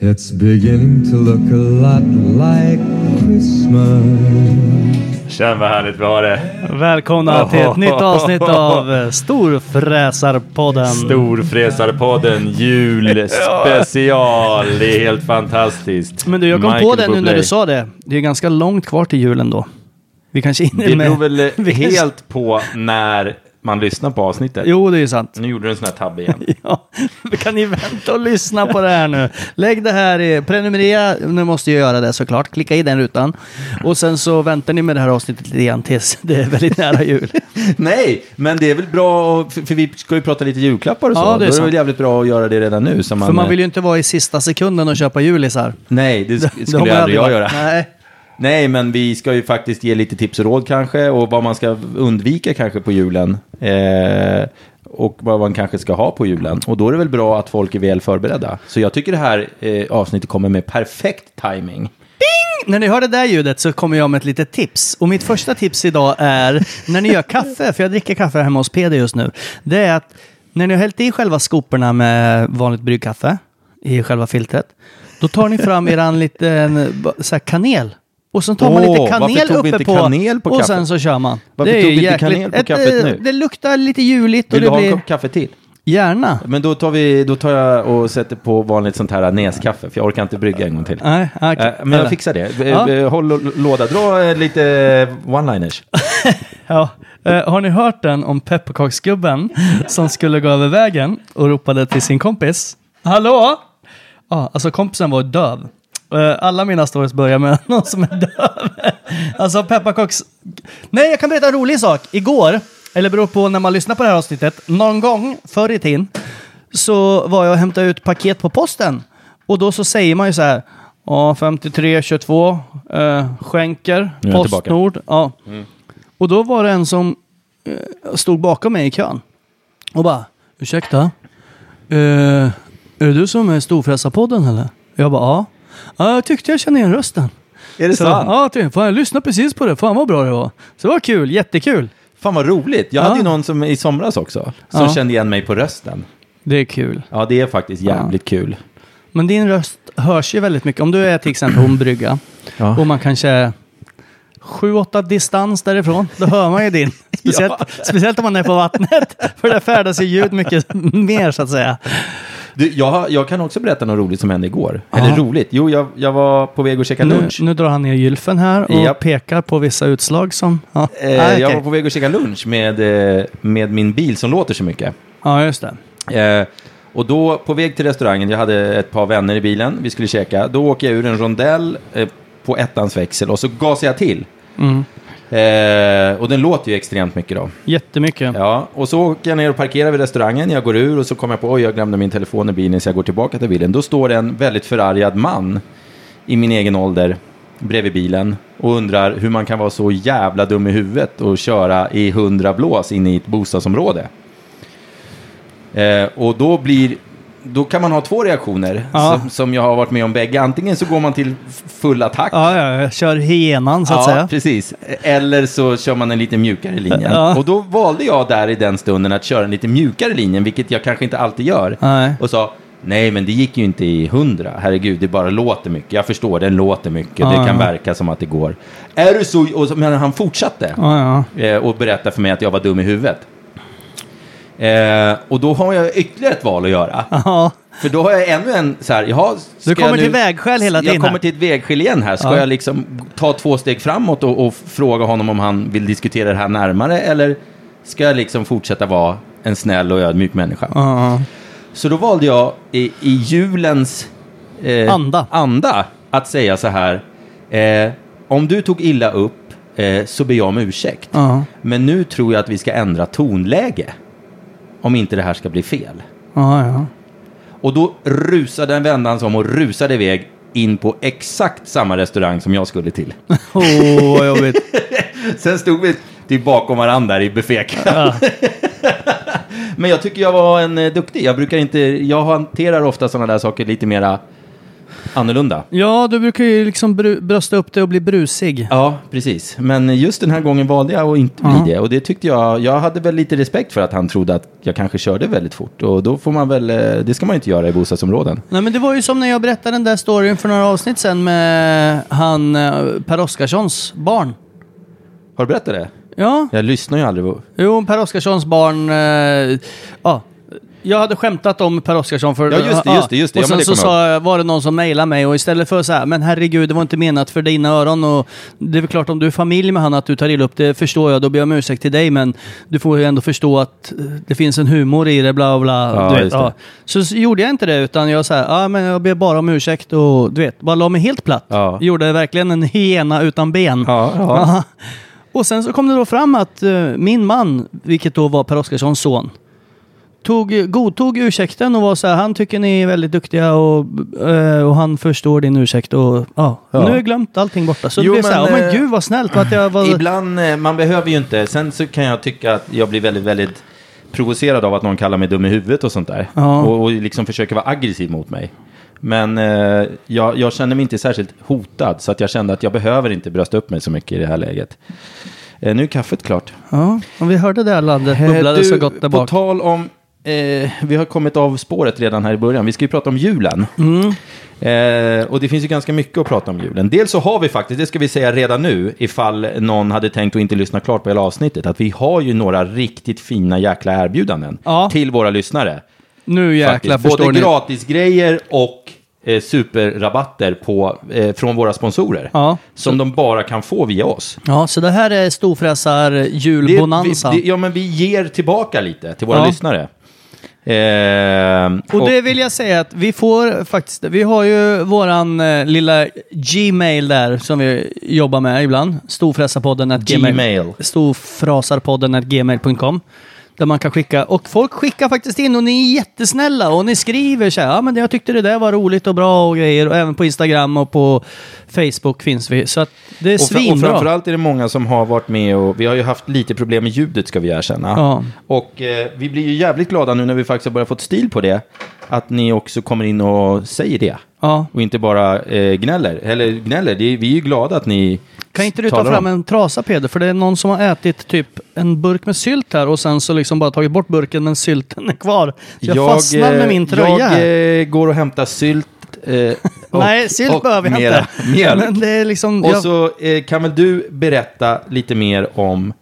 It's beginning to look a lot like Christmas. Känn vad härligt vi har det. Välkomna till ett nytt avsnitt av Storfräsarpodden. Storfräsarpodden julspecial. Det är helt fantastiskt. Men du, jag kom på Michael det nu när Bublé. du sa det. Det är ganska långt kvar till julen då. Vi kanske hinner Det med... beror väl Vi kanske- helt på när man lyssnar på avsnittet. Jo, det är sant. Nu gjorde du en sån här tabbe igen. Ja, kan ni vänta och lyssna på det här nu? Lägg det här i, prenumerera, nu måste jag göra det såklart, klicka i den rutan. Och sen så väntar ni med det här avsnittet lite grann tills det är väldigt nära jul. Nej, men det är väl bra, för, vi ska ju prata lite julklappar och så. Ja, det är Då är det sant. väl jävligt bra att göra det redan nu. Så man, För man vill ju inte vara i sista sekunden och köpa julisar. Nej, det sk- Det skulle man aldrig jag göra. Nej. Nej, men vi ska ju faktiskt ge lite tips och råd kanske och vad man ska undvika kanske på julen. Eh, och vad man kanske ska ha på julen. Och då är det väl bra att folk är väl förberedda. Så jag tycker det här eh, avsnittet kommer med perfekt timing. När ni hör det där ljudet så kommer jag med ett litet tips. Och mitt första tips idag är när ni gör kaffe, för jag dricker kaffe hemma hos Peder just nu. Det är att när ni har hällt i själva skoporna med vanligt bryggkaffe i själva filtret, då tar ni fram eran liten eh, så här kanel. Och så tar man Åh, lite kanel uppe på, kanel på och sen så kör man. Varför det är tog vi inte jäkligt- kanel på ett, kaffet eh, nu? Det luktar lite juligt och Vill du det ha en blir... kopp kaffe till? Gärna. Men då tar, vi, då tar jag och sätter på vanligt sånt här näskaffe, för jag orkar inte brygga en gång till. Nej, okej. Eh, Men jag fixar det. Eh, Ja. Håll låda, dra lite one-liners. Ja. Har ni hört den om pepparkaksgubben som skulle gå över vägen och ropade till sin kompis? Hallå? Ja, alltså kompisen var döv. Eh, alla mina stories börjar med någon som är döv. alltså pepparkaks... Nej, jag kan berätta en rolig sak. Igår, eller beror på när man lyssnar på det här avsnittet, någon gång förr i tiden så var jag och hämtade ut paket på posten. Och då så säger man ju så här, ja 5322, eh, skänker. Postnord. Ja. Och då var det en som eh, stod bakom mig i kön. Och bara, ursäkta? Eh, är det du som är Storfräsarpodden eller? Jag bara, ja. Ja, jag tyckte jag kände igen rösten. Är det Så, sant? ja, ty- fan, jag lyssnade precis på det. Fan vad bra det var. Så det var kul, jättekul. Fan vad roligt. Jag Ja. hade ju någon som i somras också, som Ja. kände igen mig på rösten. Det är kul. Ja, det är faktiskt jävligt kul. Men din röst hörs ju väldigt mycket. Om du är till exempel på en brygga Ja. och man kanske är sju, åtta distans därifrån, då hör man ju din. Speciellt, speciellt om man är på vattnet, för där färdas ju ljud mycket mer så att säga. Du, jag, jag kan också berätta något roligt som hände igår. Ja. Eller roligt. Jo, jag, jag var på väg att käka Nu, lunch. nu drar han ner gylfen här och Japp. pekar på vissa utslag som... Ja, Eh, ah, Jag okej. var på väg att käka lunch med, eh, med min bil som låter så mycket. ja just det. Eh, och då på väg till restaurangen, jag hade ett par vänner i bilen, vi skulle käka. Då åker jag ur en rondell eh, på ettans växel och så gasar jag till. Eh, och den låter ju extremt mycket då. Jättemycket. Ja, och så åker jag ner och parkerar vid restaurangen. Jag går ur och så kommer jag på oj, jag glömde min telefon i bilen så jag går tillbaka till bilen. Då står det en väldigt förargad man i min egen ålder bredvid bilen och undrar hur man kan vara så jävla dum i huvudet och köra i 100 blås in i ett bostadsområde. Eh, och då blir då kan man ha två reaktioner Ja. som, som jag har varit med om bägge. Antingen så går man till full attack. Ja, ja, kör hyenan så att ja, säga. precis. Eller så kör man en lite mjukare linje. Ja. Och då valde jag där i den stunden att köra en lite mjukare linjen, vilket jag kanske inte alltid gör. Nej. Och sa, nej men det gick ju inte i hundra. Herregud, det bara låter mycket. Jag förstår, den låter mycket. Det kan verka som att det går. Är du så... Och men han fortsatte. Eh, och berättade för mig att jag var dum i huvudet. Eh, och då har jag ytterligare ett val att göra. Ja. För då har jag ännu en så här, jaha, Du kommer nu, till vägskäl hela tiden Jag kommer till ett vägskäl igen här. Ska Ja. jag liksom ta två steg framåt och, och fråga honom om han vill diskutera det här närmare? Eller ska jag liksom fortsätta vara en snäll och ödmjuk människa? Ja. Så då valde jag i, i julens eh, Anda. anda att säga så här. Eh, om du tog illa upp eh, så ber jag om ursäkt. Ja. Men nu tror jag att vi ska ändra tonläge. Om inte det här ska bli fel. Ja, ja. Och då rusade en vända som och rusade iväg in på exakt samma restaurang som jag skulle till. Åh, vad jobbigt. Sen stod vi typ bakom varandra där i buffékön. Men jag tycker jag var en eh, duktig. Jag brukar inte, jag hanterar ofta sådana där saker lite mera annorlunda. Ja, du brukar ju liksom brösta upp det och bli brusig. Ja, precis. Men just den här gången valde jag att inte bli Ja. det. Och det tyckte jag, jag hade väl lite respekt för att han trodde att jag kanske körde väldigt fort. Och då får man väl, eh, det ska man ju inte göra i bostadsområden. Nej, men det var ju som när jag berättade den där storyn för några avsnitt sedan med han eh, Per Oskarssons barn. Har du berättat det? Ja, Jag lyssnar ju aldrig på... jo, Per Oskarssons barn. Eh, ja. Jag hade skämtat om Per Oskarsson för... Ja, just det, just det, just det. Och Ja, sen det så sa jag, var det någon som mejlade mig och istället för så här, men herregud, det var inte menat för dina öron och det är väl klart om du är familj med han att du tar illa upp, det förstår jag, då ber jag om ursäkt till dig, men du får ju ändå förstå att eh, det finns en humor i det, bla bla. Ja, du vet, ja. Så, så gjorde jag inte det, utan jag sa, ja men jag ber bara om ursäkt och du vet, bara la mig helt platt. Ja. Gjorde verkligen en hyena utan ben. Ja, ja. Och sen så kom det då fram att eh, min man, vilket då var Per Oskarssons son, tog, godtog ursäkten och var så här, han tycker ni är väldigt duktiga och, eh, och han förstår din ursäkt och ja, Ja. nu har jag glömt allting borta. Så Jo, det blev så här, oh, men eh, gud vad snällt att jag var... Ibland, eh, man behöver ju inte. Sen så kan jag tycka att jag blir väldigt, väldigt provocerad av att någon kallar mig dum i huvudet och sånt där. Ja. Och, och liksom försöker vara aggressiv mot mig. Men eh, jag, jag känner mig inte särskilt hotad, så att jag kände att jag behöver inte brösta upp mig så mycket i det här läget. Eh, nu är kaffet klart. Ja, och vi hörde det, landet bubblade Eh, så gott där på bak. tal om, eh, vi har kommit av spåret redan här i början. Vi ska ju prata om julen. Mm. Eh, och det finns ju ganska mycket att prata om julen. Dels så har vi faktiskt, det ska vi säga redan nu, ifall någon hade tänkt att inte lyssna klart på hela avsnittet, att vi har ju några riktigt fina jäkla erbjudanden Ja. till våra lyssnare. Nu jäklar Faktiskt. förstår Både ni. gratisgrejer och eh, superrabatter på, eh, från våra sponsorer. Ja. Som de bara kan få via oss. Ja, så det här är storfräsar Det- julbonanza. vi, det, ja, men vi ger tillbaka lite till våra Ja. lyssnare. Eh, Och det vill jag säga att vi får faktiskt, vi har ju våran eh, lilla Gmail där som vi jobbar med ibland. Storfräsarpodden at gmail. Gmail. Storfrasarpodden at gmail.com. Där man kan skicka, och folk skickar faktiskt in och ni är jättesnälla och ni skriver så här, ja men jag tyckte det där var roligt och bra och grejer och även på Instagram och på Facebook finns vi. Så att det är och, fr- och svinbra. framförallt är det många som har varit med och vi har ju haft lite problem med ljudet ska vi erkänna. Ja. Och eh, vi blir ju jävligt glada nu när vi faktiskt har börjat fått stil på det. Att ni också kommer in och säger det. Ja. Och inte bara eh, gnäller. Eller gnäller, det vi är ju glada att ni Kan inte du ta fram en trasa Peder? För det är någon som har ätit typ en burk med sylt här och sen så liksom bara tagit bort burken men sylten är kvar. Så jag, fastnar med eh, min tröja här. Jag eh, går och hämtar sylt. Eh, och, Nej, sylt behöver jag mera inte. mjölk. Men det är liksom... Och jag, så eh, kan väl du berätta lite mer om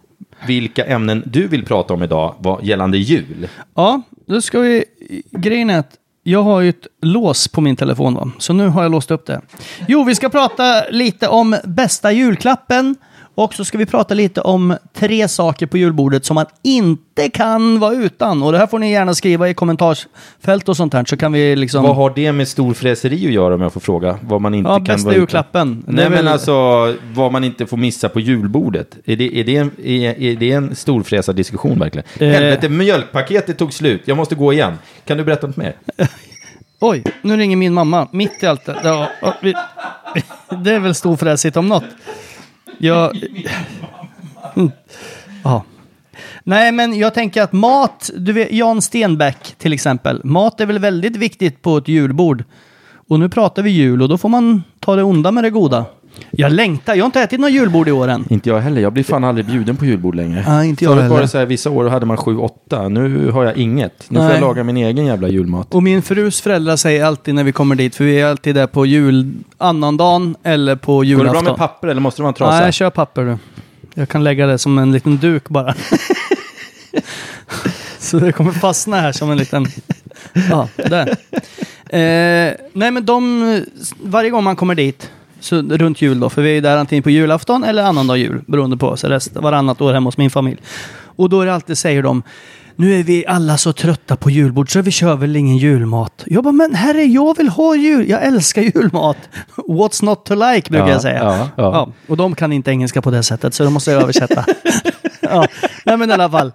vilka ämnen du vill prata om idag vad, gällande jul. Ja, då ska vi... Grejen är att jag har ju ett lås på min telefon va? Så nu har jag låst upp det. Jo, vi ska prata lite om bästa julklappen och så ska vi prata lite om tre saker på julbordet som man inte kan vara utan. Och det här får ni gärna skriva i kommentarsfält och sånt här så kan vi liksom... Vad har det med storfräseri att göra om jag får fråga? Vad man inte Ja, kan bästa vara utan? julklappen. Det är Nej men alltså vad man inte får missa på julbordet. Är det, är det, en, är, är det en storfräsardiskussion verkligen? Eh. Helvete, mjölkpaketet tog slut. Jag måste gå igen. Kan du berätta något mer? Oj, nu ringer min mamma mitt i allt det. Ja, ja, vi, det är väl storfräsigt om något. Jag... Mm. Ja. Nej, men jag tänker att mat, du vet Jan Stenbeck till exempel. Mat är väl väldigt viktigt på ett julbord. Och nu pratar vi jul och då får man ta det onda med det goda. Jag längtar, jag har inte ätit någon julbord i åren. Inte jag heller. Jag blir fan aldrig bjuden på julbord längre. Ja, inte jag Förut var heller. det så här, vissa år hade man sju, åtta. Nu har jag inget. Nu får Nej. jag laga min egen jävla julmat. Och min frus föräldrar säger alltid när vi kommer dit, för vi är alltid där på jul, annandagen eller på Går det julafton. bra med papper eller måste det vara en trasa? Nej, kör papper du. Jag kan lägga det som en liten duk bara. Så det kommer fastna här som en liten... Ja, där. Eh, nej, men de... Varje gång man kommer dit, så runt jul då, för vi är där antingen på julafton eller annandag jul, beroende på. Så rest, varannat år hemma hos min familj. Och då är det alltid, säger de, nu är vi alla så trötta på julbord så vi kör väl ingen julmat. Jag bara, men herre, jag vill ha jul. Jag älskar julmat. What's not to like, brukar Ja, jag säga. ja, ja. och de kan inte engelska på det sättet, så då måste jag översätta. ja. Nej, men i alla fall.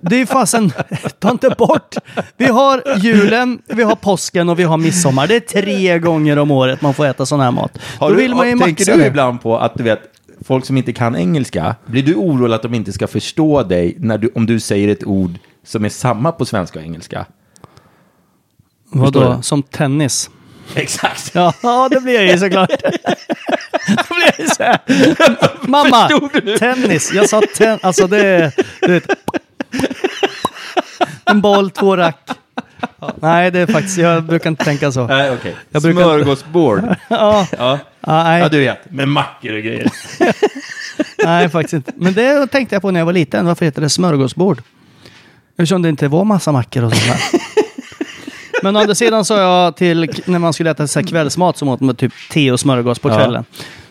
Det är fasen, ta inte bort. Vi har julen, vi har påsken och vi har midsommar. Det är tre gånger om året man får äta sån här mat. Har Då du, vill man ju tänker maxa du det. ibland på att du vet, folk som inte kan engelska, blir du orolig att de inte ska förstå dig när du, om du säger ett ord som är samma på svenska och engelska? Förstår Vadå? du? Som tennis? Exakt. Ja, ja, det blir jag ju såklart. Då blir jag ju så här. Mamma, tennis. Jag sa ten... Alltså det är... Du vet. En boll, två rack. Ja, nej, det är faktiskt... Jag brukar inte tänka så. Nej, okej. Jag brukar- Smörgåsbord. Ja, ja. ja, nej, ja, du vet. Med mackor och grejer. nej, faktiskt inte. Men det tänkte jag på när jag var liten. Varför heter det smörgåsbord? Eftersom det inte var massa mackor och sånt där. Men å andra sidan sa jag till, när man skulle äta så här kvällsmat som åt med typ te och smörgås på Ja. kvällen.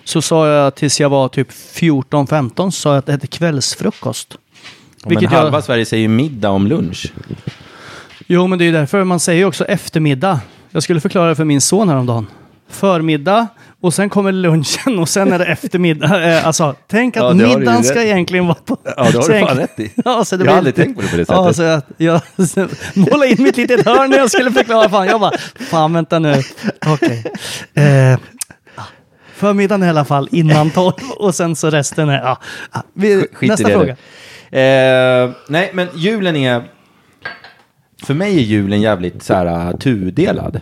Så sa jag tills jag var typ 14-15 sa jag att det hette kvällsfrukost. Men Vilket halva jag, Sverige säger middag om lunch. jo, men det är ju därför man säger också eftermiddag. Jag skulle förklara det för min son häromdagen. Förmiddag och sen kommer lunchen och sen är det eftermiddag. Eh, Alltså, tänk att Ja, det middagen ska egentligen vara på... Ja, det har du så fan rätt i. Ja, så det Jag har aldrig tänkt på det på det Ja, sättet. så jag, jag målade in mitt litet hörn när jag skulle förklara. Fan, jag bara, fan vänta nu. Okej. Eh, förmiddagen i alla fall innan tolv och sen så resten är... Ja, ja, vi, nästa det fråga. nu. Eh, nej, men julen är... För mig är julen jävligt så här uh, tudelad.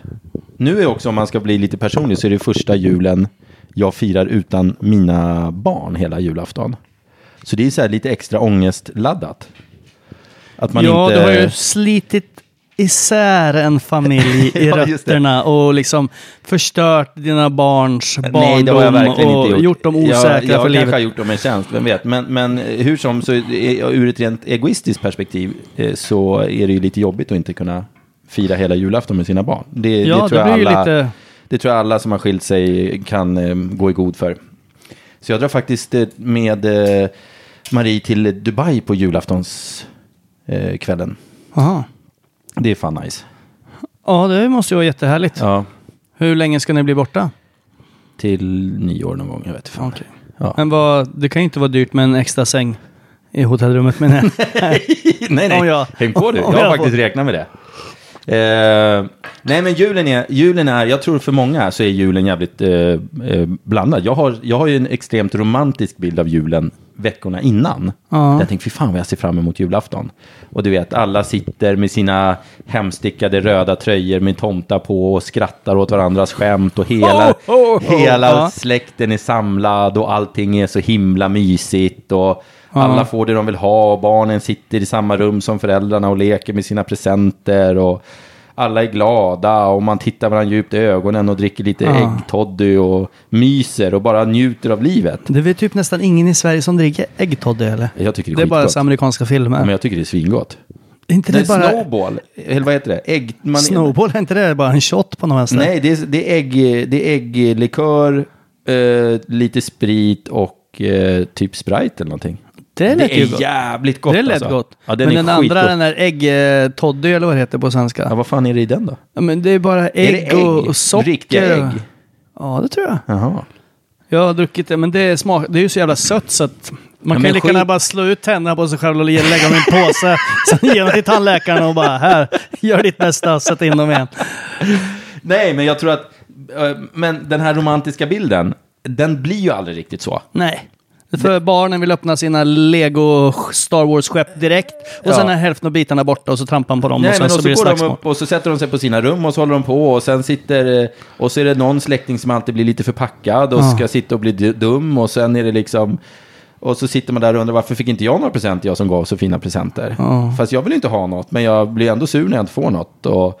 Nu är också, om man ska bli lite personlig, så är det första julen jag firar utan mina barn hela julafton. Så det är så här lite extra ångestladdat. Att man ja, inte... du har ju slitit isär en familj i Ja, rötterna och liksom förstört dina barns barndom Nej, det har jag verkligen och inte gjort. dem osäkra jag, jag för kanske livet. har gjort dem en tjänst, vem vet. Men, men hur som, så är, ur ett rent egoistiskt perspektiv eh, så är det ju lite jobbigt att inte kunna fira hela julafton med sina barn. Det, Ja, det, tror, det jag alla, lite- det tror jag alla som har skilt sig kan eh, gå i god för. Så jag drar faktiskt eh, med eh, Marie till Dubai på julaftonskvällen. Eh, kvällen. Aha. Det är fan nice. Ja, det måste ju vara jättehärligt. Ja, Hur länge ska ni bli borta? till nyår någon gång, jag vet inte fan. Okej. Ja. Men vad, det kan ju inte vara dyrt med en extra säng i hotellrummet menar jag. nej, nej. Om jag- Häng på du. om Jag har jag faktiskt räknat med det. Eh, nej, men julen är, julen är, jag tror för många så är julen jävligt eh, eh, blandad. Jag har, jag har ju en extremt romantisk bild av julen veckorna innan. Ja. Jag tänkte, fy fan vad jag ser fram emot julafton. Och du vet, alla sitter med sina hemstickade röda tröjor med tomtar på och skrattar åt varandras skämt och hela, Ho, ho, ho. hela släkten är samlad och allting är så himla mysigt och alla får det de vill ha och barnen sitter i samma rum som föräldrarna och leker med sina presenter och alla är glada och man tittar varandra djupt i ögonen och dricker lite Ja. äggtoddy och myser och bara njuter av livet. Det är väl typ nästan ingen i Sverige som dricker äggtoddy eller? Jag tycker det är Det är bara så amerikanska filmer. Men jag tycker det är svingott. Är inte Det det är bara... snowball, eller vad heter det? Ägg, man, Snowball, är inte det bara en shot på något vänster? Nej, det är, det är, ägg, det är ägglikör, eh, lite sprit och och eh, typ Sprite eller någonting. Det lät Det ju är gott. jävligt gott det lät alltså. gott. Ja, den men är den andra, skitgod. den där ägg-toddy eller vad det heter på svenska. Ja, vad fan är det i den då? Ja, men det är bara ägg, är det ägg? och, och socker. Riktiga ägg? Ja, det tror jag. Jaha. Jag har druckit det, men det är, smak, det är ju så jävla sött så att man kan men ju lika gärna bara slå ut tänderna på sig själv och lägga dem i en påse. Sen ge dem till tandläkaren och bara här, gör ditt bästa, sätt in dem igen. Nej, men jag tror att... eh, Men den här romantiska bilden, den blir ju aldrig riktigt så. Nej. För barnen vill öppna sina Lego Star Wars-skepp direkt. Och Ja. sen är hälften av bitarna borta och så trampar man på dem Nej, och sen men så, och så blir det de slagsmål. och så sätter de sig på sina rum och så håller de på och sen sitter... eh, Och så är det någon släkting som alltid blir lite förpackad och Ja. ska sitta och bli dum och sen är det liksom... Och så sitter man där och undrar varför fick inte jag några presenter, jag som gav så fina presenter. Ja. Fast jag vill inte ha något, men jag blir ändå sur när jag inte får något. Och,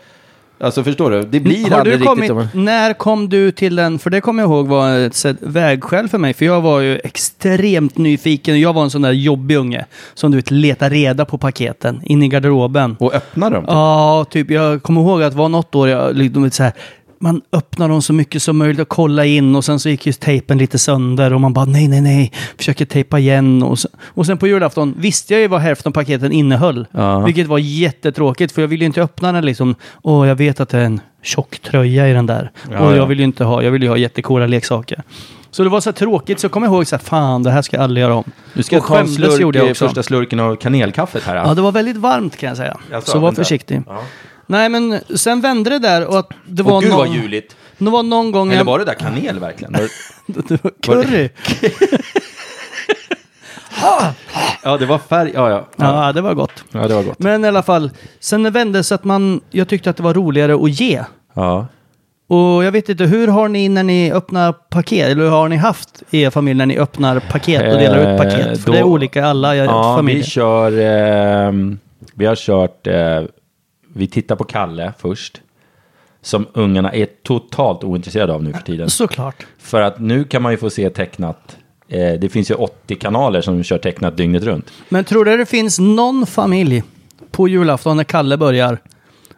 alltså förstår du, det blir Har aldrig du kommit, riktigt... när kom du till den, för det kommer jag ihåg var ett vägskäl för mig, för jag var ju extremt nyfiken. Jag var en sån där jobbig unge som du vet letar reda på paketen in i garderoben. Och öppna dem. Ja, typ jag kommer ihåg att det var något år jag liksom så här, man öppnar dem så mycket som möjligt och kolla in och sen så gick ju tejpen lite sönder och man bara nej, nej, nej, försöker tejpa igen och, så, och sen på julafton visste jag ju vad hälften av paketen innehöll. Ja. Vilket var jättetråkigt för jag ville ju inte öppna den liksom. Åh, jag vet att det är en tjock tröja i den där. Ja, och jag ja. vill ju inte ha, jag vill ju ha jättecoola leksaker. Så det var så tråkigt så jag kommer ihåg så här, fan det här ska jag aldrig göra om. Nu ska jag och ta en slurk, gjorde jag eh, också. första slurken av kanelkaffet här. Ja, det var väldigt varmt kan jag säga. Jaså, så var försiktig. Ja. Nej, men sen vände det där och att det var Åh gud någon... vad juligt. Det var någon gång... Eller jag- var det där kanel verkligen? Var det- var curry. Ja, det var färg. Ja, ja. Ja, Ja, det var gott. ja det var gott. Men i alla fall, sen det vände så att man... Jag tyckte att det var roligare att ge. Ja. Och jag vet inte, hur har ni när ni öppnar paket? Eller hur har ni haft i er familj när ni öppnar paket och delar ut Eh, paket? För då- det är olika i alla Ja, familjer. vi kör... ehm, vi har kört... eh, vi tittar på Kalle först. Som ungarna är totalt ointresserade av nu för tiden. Såklart. För att nu kan man ju få se tecknat. Eh, det finns ju 80 kanaler som kör tecknat dygnet runt. Men tror du det finns någon familj på julafton när Kalle börjar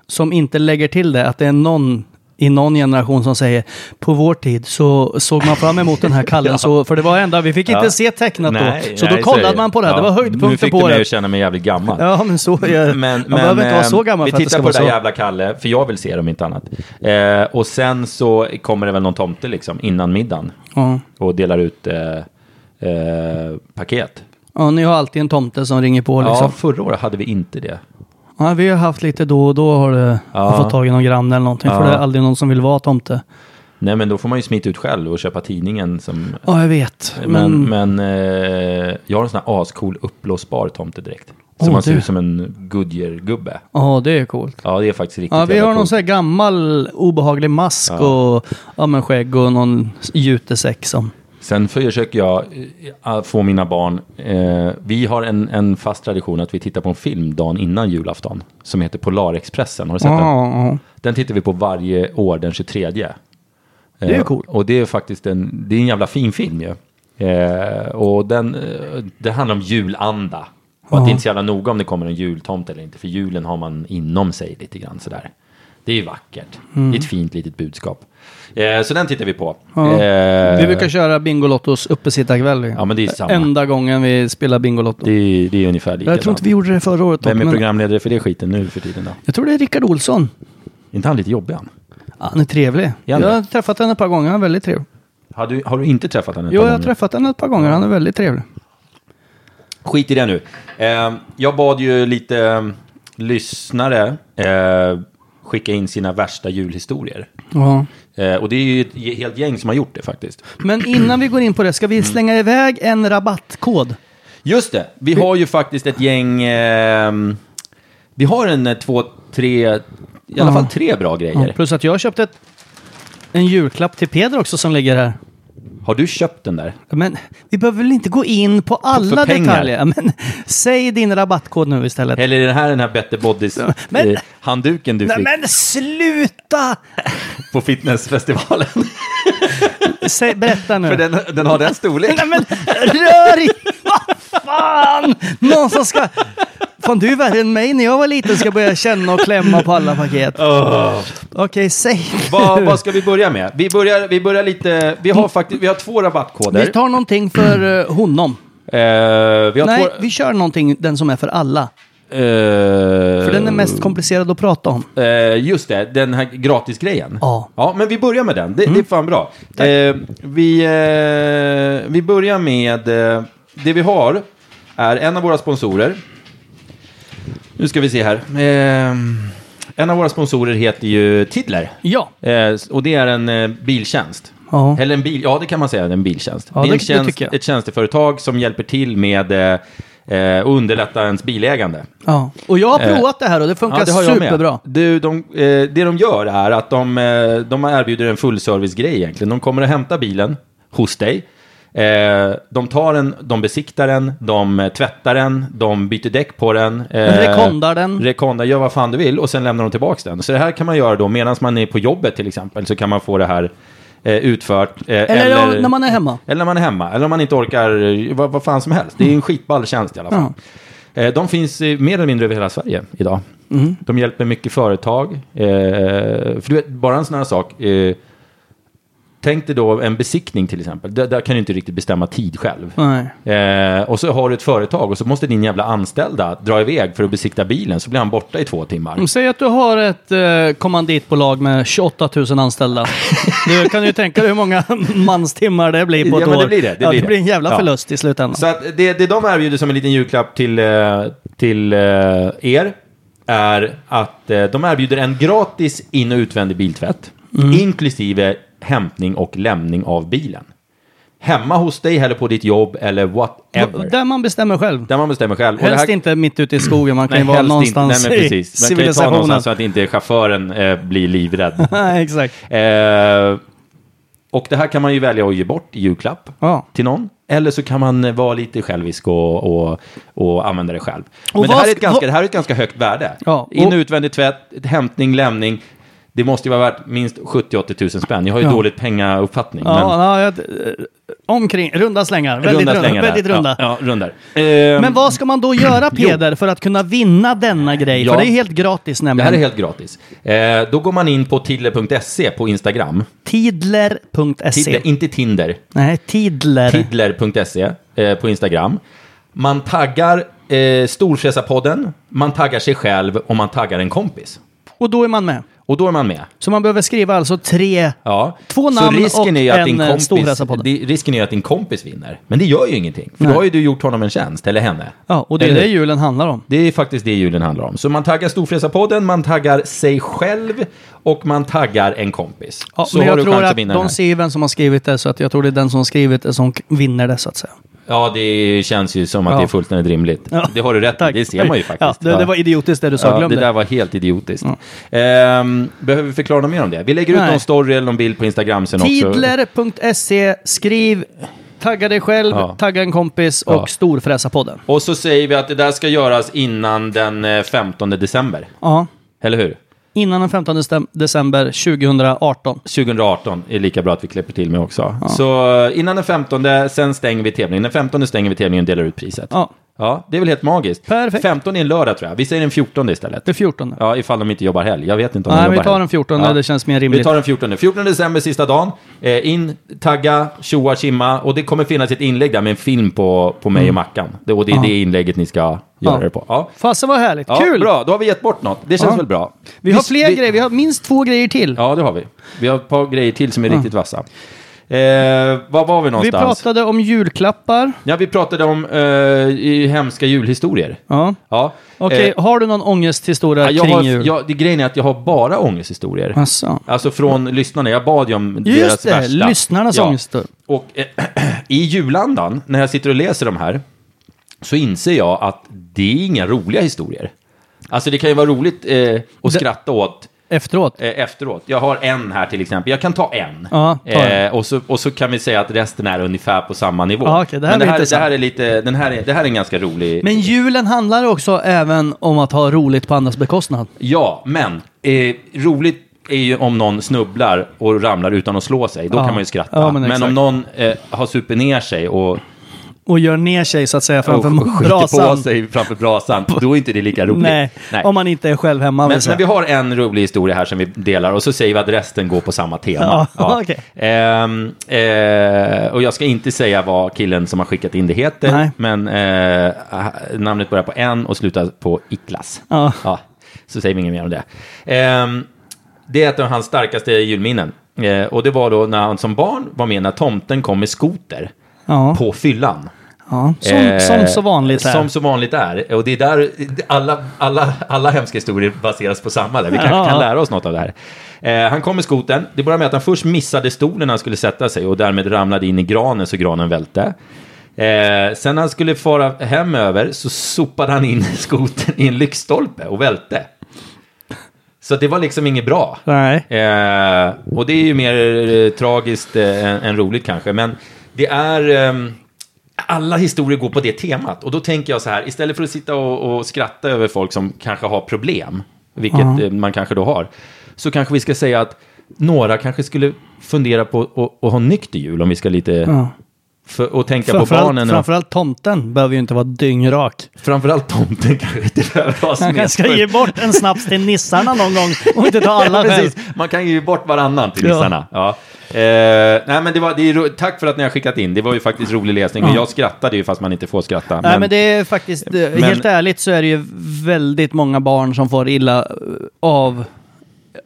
som inte lägger till det? Att det är någon i någon generation som säger på vår tid så såg man fram emot den här Kallen. så, för det var enda, vi fick inte Ja. se tecknat Nej, då. Så nej, då kollade det. man på det här. Det Ja, var Nu höjdpunkten fick på du mig det. att känna mig jävligt gammal. Ja, men så är det. Men, Man behöver inte vara så eh, gammal vi för att det tittar ska på det vara där så. jävla Kalle, för jag vill se dem inte annat. Eh, och sen så kommer det väl någon tomte liksom innan middagen Ja. och delar ut eh, eh, paket. ja, ni har alltid en tomte som ringer på liksom. Ja, förra året hade vi inte det. Ja, vi har haft lite då och då har det Ja. fått tag i någon granne eller någonting. För Ja. det är aldrig någon som vill vara tomte. Nej, men då får man ju smita ut själv och köpa tidningen som... Ja, jag vet. Men, Men, men eh, jag har en sån här ascool uppblåsbar tomtedräkt. Som Åh, man ser det- ut som en Goodyear-gubbe. ja, det är coolt. Ja, det är faktiskt riktigt Ja, vi har någon sån här gammal obehaglig mask och ja, men skägg och någon jutesäck som... Sen försöker jag eh, få mina barn, eh, vi har en, en fast tradition att vi tittar på en film dagen innan julafton. Som heter Polarexpressen, har du sett den? Ja, Den tittar vi på varje år den 23. Det är Eh, coolt. Och det är faktiskt en, det är en jävla fin film ju. Eh, och den, eh, det handlar om julanda. Och att det är inte så jävla noga om det kommer en jultomte eller inte. För julen har man inom sig lite grann sådär. Det är ju vackert. Mm. Det är ett fint litet budskap. Eh, så den tittar vi på. Ja. Eh, Vi brukar köra Bingolottos uppesittarkväll. Ja, men det är samma. Enda gången vi spelar Bingolotto. det, det är ungefär likadant. Jag tror inte vi gjorde det förra året. Vem är men- programledare för det skiten nu för tiden då? Jag tror det är Rickard Olsson. Är inte han lite jobbig han? Ja, Han är trevlig. Jag har träffat honom ett par gånger. Han är väldigt trevlig. Har du, har du inte träffat honom ett Jo, jag har träffat honom ett par gånger. Han är väldigt trevlig. Skit i det nu. Eh, jag bad ju lite eh, lyssnare eh, skicka in sina värsta julhistorier. Ja. Eh, och det är ju ett helt gäng som har gjort det faktiskt. Men innan vi går in på det, ska vi slänga iväg en rabattkod? Just det, vi har ju faktiskt ett gäng... Eh, vi har en eh, två, tre, i alla fall tre bra grejer. Ja, plus att jag har köpt ett, en julklapp till Peder också som ligger här. Har du köpt den där? Men vi behöver väl inte gå in på alla detaljer? Men, säg din rabattkod nu istället. Eller är det här den här Better Bodies Men- eh, du Nej fick men sluta! på fitnessfestivalen? Säg, berätta nu. För den, den har den storleken. Nej men rör i... Vad fan! Någon som ska... Fan, du är värre än mig när jag var liten ska börja känna och klämma på alla paket. Okej, säg vad, vad ska vi börja med? Vi börjar, vi börjar lite, vi har faktiskt, vi har två rabattkoder. Vi tar någonting för eh, honom. Eh, vi Nej, två, vi kör någonting, den som är för alla. eh, För den är mest komplicerad att prata om. Eh, just det, den här gratisgrejen. Ja. Ja, men vi börjar med den. Det, det är fan bra. Eh, vi, eh, vi börjar med... Det vi har är en av våra sponsorer. Nu ska vi se här. Eh, en av våra sponsorer heter ju Tidler. Ja. Eh, och det är en eh, biltjänst. Ja. Eller en bil, ja det kan man säga, en biltjänst. Ja, det är det- en det tjänst, jag. ett tjänsteföretag som hjälper till med eh, eh, att underlätta ens bilägande. ja. Och jag har Eh, provat det här och det funkar Ja, det superbra. Du, de, eh, det de gör är att de, eh, de erbjuder en fullservice-grej egentligen. De kommer att hämta bilen hos dig. Eh, de tar den, de besiktar den, de eh, tvättar den, de byter däck på den. Eh, Rekondar den. Rekondar, gör vad fan du vill och sen lämnar de tillbaka den. Så det här kan man göra då medan man är på jobbet till exempel så kan man få det här eh, utfört. Eh, Eller, när man är hemma. eller när man är hemma, eller om man inte orkar eh, vad, vad fan som helst. Det är en skitball tjänst i alla fall. Eh, De finns mer eller mindre över hela Sverige idag. Mm. De hjälper mycket företag. För du vet, bara en sån här sak. Tänk dig då en besiktning till exempel. Där, där kan du inte riktigt bestämma tid själv. Eh, och så har du ett företag och så måste din jävla anställda dra iväg för att besikta bilen. Så blir han borta i två timmar. Mm, Säg att du har ett eh, kommanditbolag med 28 000 anställda. Du kan ju tänka dig hur många manstimmar det blir på Ja, ett men år. det blir det, det ja, blir det det. blir en jävla Ja. förlust i slutändan. Så att det, det de erbjuder som en liten julklapp till, eh, till eh, er är att eh, de erbjuder en gratis in och utvändig biltvätt. Mm. Inklusive hämtning och lämning av bilen. Hemma hos dig eller på ditt jobb eller whatever. Där man bestämmer själv. Där man bestämmer själv. Och det Helst här- inte mitt ute i skogen, man kan ju vara någonstans inte. Nej, men precis. Man kan ju ta civilisationen. någonstans så att inte chauffören eh, blir livrädd. Nej, exakt. Eh, och det här kan man ju välja att ge bort i julklapp Ja. till någon. Eller så kan man vara lite självisk och, och, och använda det själv. Och Men det här, är ett sk- ganska, det här är ett ganska högt värde. Ja, In och utvändig tvätt, hämtning, lämning. Det måste ju vara värt minst 70-80 tusen spänn. Jag har ju Ja. dåligt pengauppfattning. Ja, men ja, jag, eh, omkring, runda slängar. Väldigt runda. slängar väldigt runda. Ja, ja rundar. Eh, Men vad ska man då göra Peder för att kunna vinna denna grej? Ja. För det är helt gratis Det nämligen. här är helt gratis. Eh, då går man in på tidler.se på Instagram. Tidler.se. Tidler, inte Tinder. Nej, Tidler. Tidler.se eh, på Instagram. Man taggar eh, Storfräsarpodden, man taggar sig själv och man taggar en kompis. Och då är man med. Och då är man med. Så man behöver skriva alltså tre... Ja. Två Så namn risken och är att en, din eh, kompis, det, risken är att din kompis vinner. Men det gör ju ingenting. För Nej. då har ju du gjort honom en tjänst, eller henne. Ja, och det är Eller det hur? julen handlar om. Det är faktiskt det julen handlar om. Så man taggar Storfräsarpodden, man taggar sig själv och man taggar en kompis. Ja, så men jag tror att att de ser vem som har skrivit det, så att jag tror det är den som har skrivit det som vinner det, så att säga. Ja, det känns ju som att Ja. det är fullständigt rimligt. Ja. Det har du rätt i, det ser man ju faktiskt. Ja, det, det var idiotiskt det du sa, Ja, glöm det det. där var helt idiotiskt. Ehm, behöver vi förklara något mer om det? Vi lägger ut Nej. någon story eller någon bild på Instagram sen också. Tidler.se, skriv, tagga dig själv, Ja. tagga en kompis Ja. och storfräsa-podden. Och så säger vi att det där ska göras innan den eh, 15 december. Ja. Eller hur? Innan den 15 decem- december 2018. 2018 är lika bra att vi klipper till med också. Så eh, innan den 15, sen stänger vi tävlingen. Den 15 stänger vi tävlingen och delar ut priset. Ja. Ja, det är väl helt magiskt. Perfekt. 15 är en lördag tror jag. Vi säger den 14 istället. Det 14. Ja, ifall de inte jobbar helg. Jag vet inte om de Nej, jobbar vi tar den 14, det känns mer rimligt. Vi tar den 14. 14 december, sista dagen. Eh, in, tagga, tjoa, kimma. Och det kommer finnas ett inlägg där med en film på, på mig och Mackan. Det, och det är Mm. Ja. det inlägget ni ska göra Ja. det på. Ja. Fasen vad härligt, Ja, kul! Bra, då har vi gett bort något. Det känns Ja. väl bra. Vi har fler grejer, vi har minst två grejer till. Ja, det har vi. Vi har ett par grejer till som är riktigt vassa. Eh, var var vi vi någonstans? pratade om julklappar. Ja, vi pratade om eh, hemska julhistorier. Ja. Ja. Okej, Eh, har du någon ångesthistoria ja, kring har, jul? jag, det grejen är att jag har bara ångesthistorier. Asså. Alltså från lyssnarna. Jag bad ju om deras Just det, värsta. lyssnarnas Ja. ångester. Och eh, i julandan, när jag sitter och läser de här, så inser jag att det är inga roliga historier. Alltså det kan ju vara roligt eh, att skratta åt Efteråt? eh, efteråt. Jag har en här till exempel. Jag kan ta en. Ja, ta en. eh, och, så, och så kan vi säga att resten är ungefär på samma nivå. Ja, okej, det här Men det här, det här är lite, den här är, det här är en ganska rolig... Men julen handlar också även om att ha roligt på andras bekostnad. Ja, men eh, roligt är ju om någon snubblar och ramlar utan att slå sig. Då Ja. kan man ju skratta. Ja, men men om någon eh, har supit ner sig och, och gör ner sig så att säga Och framför skjuter brasan. på sig framför brasan. Då är inte det lika roligt. Nej, om man inte är själv hemma. Men, men vi har en rolig historia här som vi delar och så säger vi att resten går på samma tema. Ja, okej. Ehm, eh, och jag ska inte säga vad killen som har skickat in det heter, Nej. men eh, namnet börjar på en och slutar på Iklas. Ja. så säger vi inget mer om det. Ehm, det är ett av hans starkaste julminnen. Eh, och det var då när han som barn var med när tomten kom med skoter Ja. på fyllan. Ja, som, Eh, som så vanligt är. Som så vanligt är. Och det är där alla, alla, alla hemska historier baseras på samma. Där. Vi kanske Ja. kan lära oss något av det här. Eh, han kom med skoten. Det började med att han först missade stolen när han skulle sätta sig och därmed ramlade in i granen så granen välte. Eh, sen när han skulle fara hem över så sopade han in skoten i en lyktstolpe och välte. Så det var liksom inget bra. Nej. Eh, och det är ju mer eh, tragiskt eh, än, än roligt kanske. Men det är... alla historier går på det temat. Och då tänker jag så här, istället för att sitta och, och skratta över folk som kanske har problem, vilket eh, man kanske då har, så kanske vi ska säga att några kanske skulle fundera på att- ha nykter jul, om vi ska lite... För, och tänka på barnen. Och, framförallt tomten behöver ju inte vara dyngrak. framförallt tomten kanske inte behöver ha smet. kanske ska ge bort en snaps till nissarna någon gång och inte ta alla själv. Precis, man kan ge bort varannan till Ja. nissarna. Ja. Eh, nej, men det var, det är, tack för att ni har skickat in, det var ju faktiskt rolig läsning. Och jag skrattade ju fast man inte får skratta. Nej, men det är faktiskt, eh, Men- helt ärligt så är det ju väldigt många barn som får illa eh, av,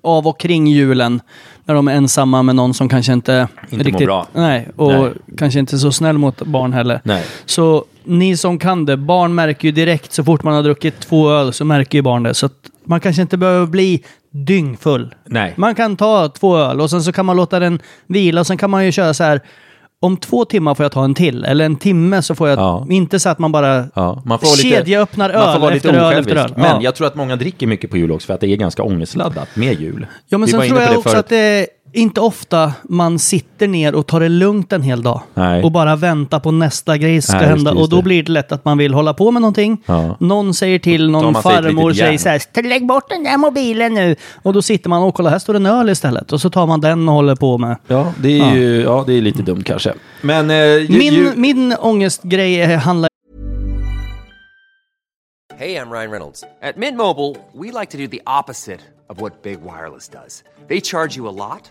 av och kring julen. När de är ensamma med någon som kanske inte, Inte riktigt... bra. Nej, och Nej. kanske inte så snäll mot barn heller. Nej. Så ni som kan det, barn märker ju direkt så fort man har druckit två öl så märker ju barn det. Så att man kanske inte behöver bli dyngfull. Nej. Man kan ta två öl och sen så kan man låta den vila och sen kan man ju köra så här. Om två timmar får jag ta en till, eller en timme så får jag... Ja. Inte så att man bara Ja, man får lite, kedjeöppnar man får öl vara lite efter öl osjälvisk. efter öl. Men Ja. jag tror att många dricker mycket på jul också för att det är ganska ångestladdat med jul. Ja, men Vi sen tror jag också att det inte ofta man sitter ner och tar det lugnt en hel dag. Nej. Och bara väntar på nästa grej ska Nej, just hända. det, just och då det. blir det lätt att man vill hålla på med någonting. Ja. Någon säger till, någon farmor säger så här, lägg bort den där mobilen nu. Och då sitter man och kollar, här står en öl istället. Och så tar man den och håller på med. Ja, det är Ja. ju ja, det är lite dumt kanske. Men eh, ju, Min, ju, min ångestgrej handlar Hey, I'm Ryan Reynolds. At Mint Mobile, we like to do the opposite of what Big Wireless does. They charge you a lot,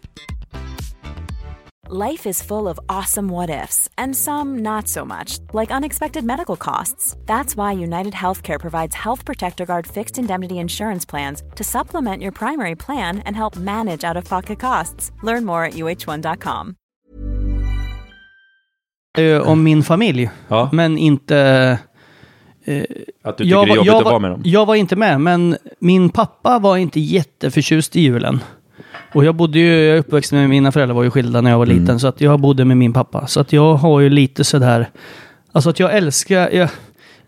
Life is full of awesome what ifs, and some not so much, like unexpected medical costs. That's why United Healthcare provides Health Protector Guard fixed indemnity insurance plans to supplement your primary plan and help manage out of pocket costs. Learn more at uh1.com. eh, om min familj. Ja. Men inte... att du tycker det är jobbigt jag, att var, vara med dem. jag var inte med, men min pappa var inte jätteförtjust i julen. Och jag bodde ju, jag är uppväxt med mina föräldrar var ju skilda när jag var Mm. liten, så att jag bodde med min pappa. Så att jag har ju lite sådär, alltså att jag älskar, jag,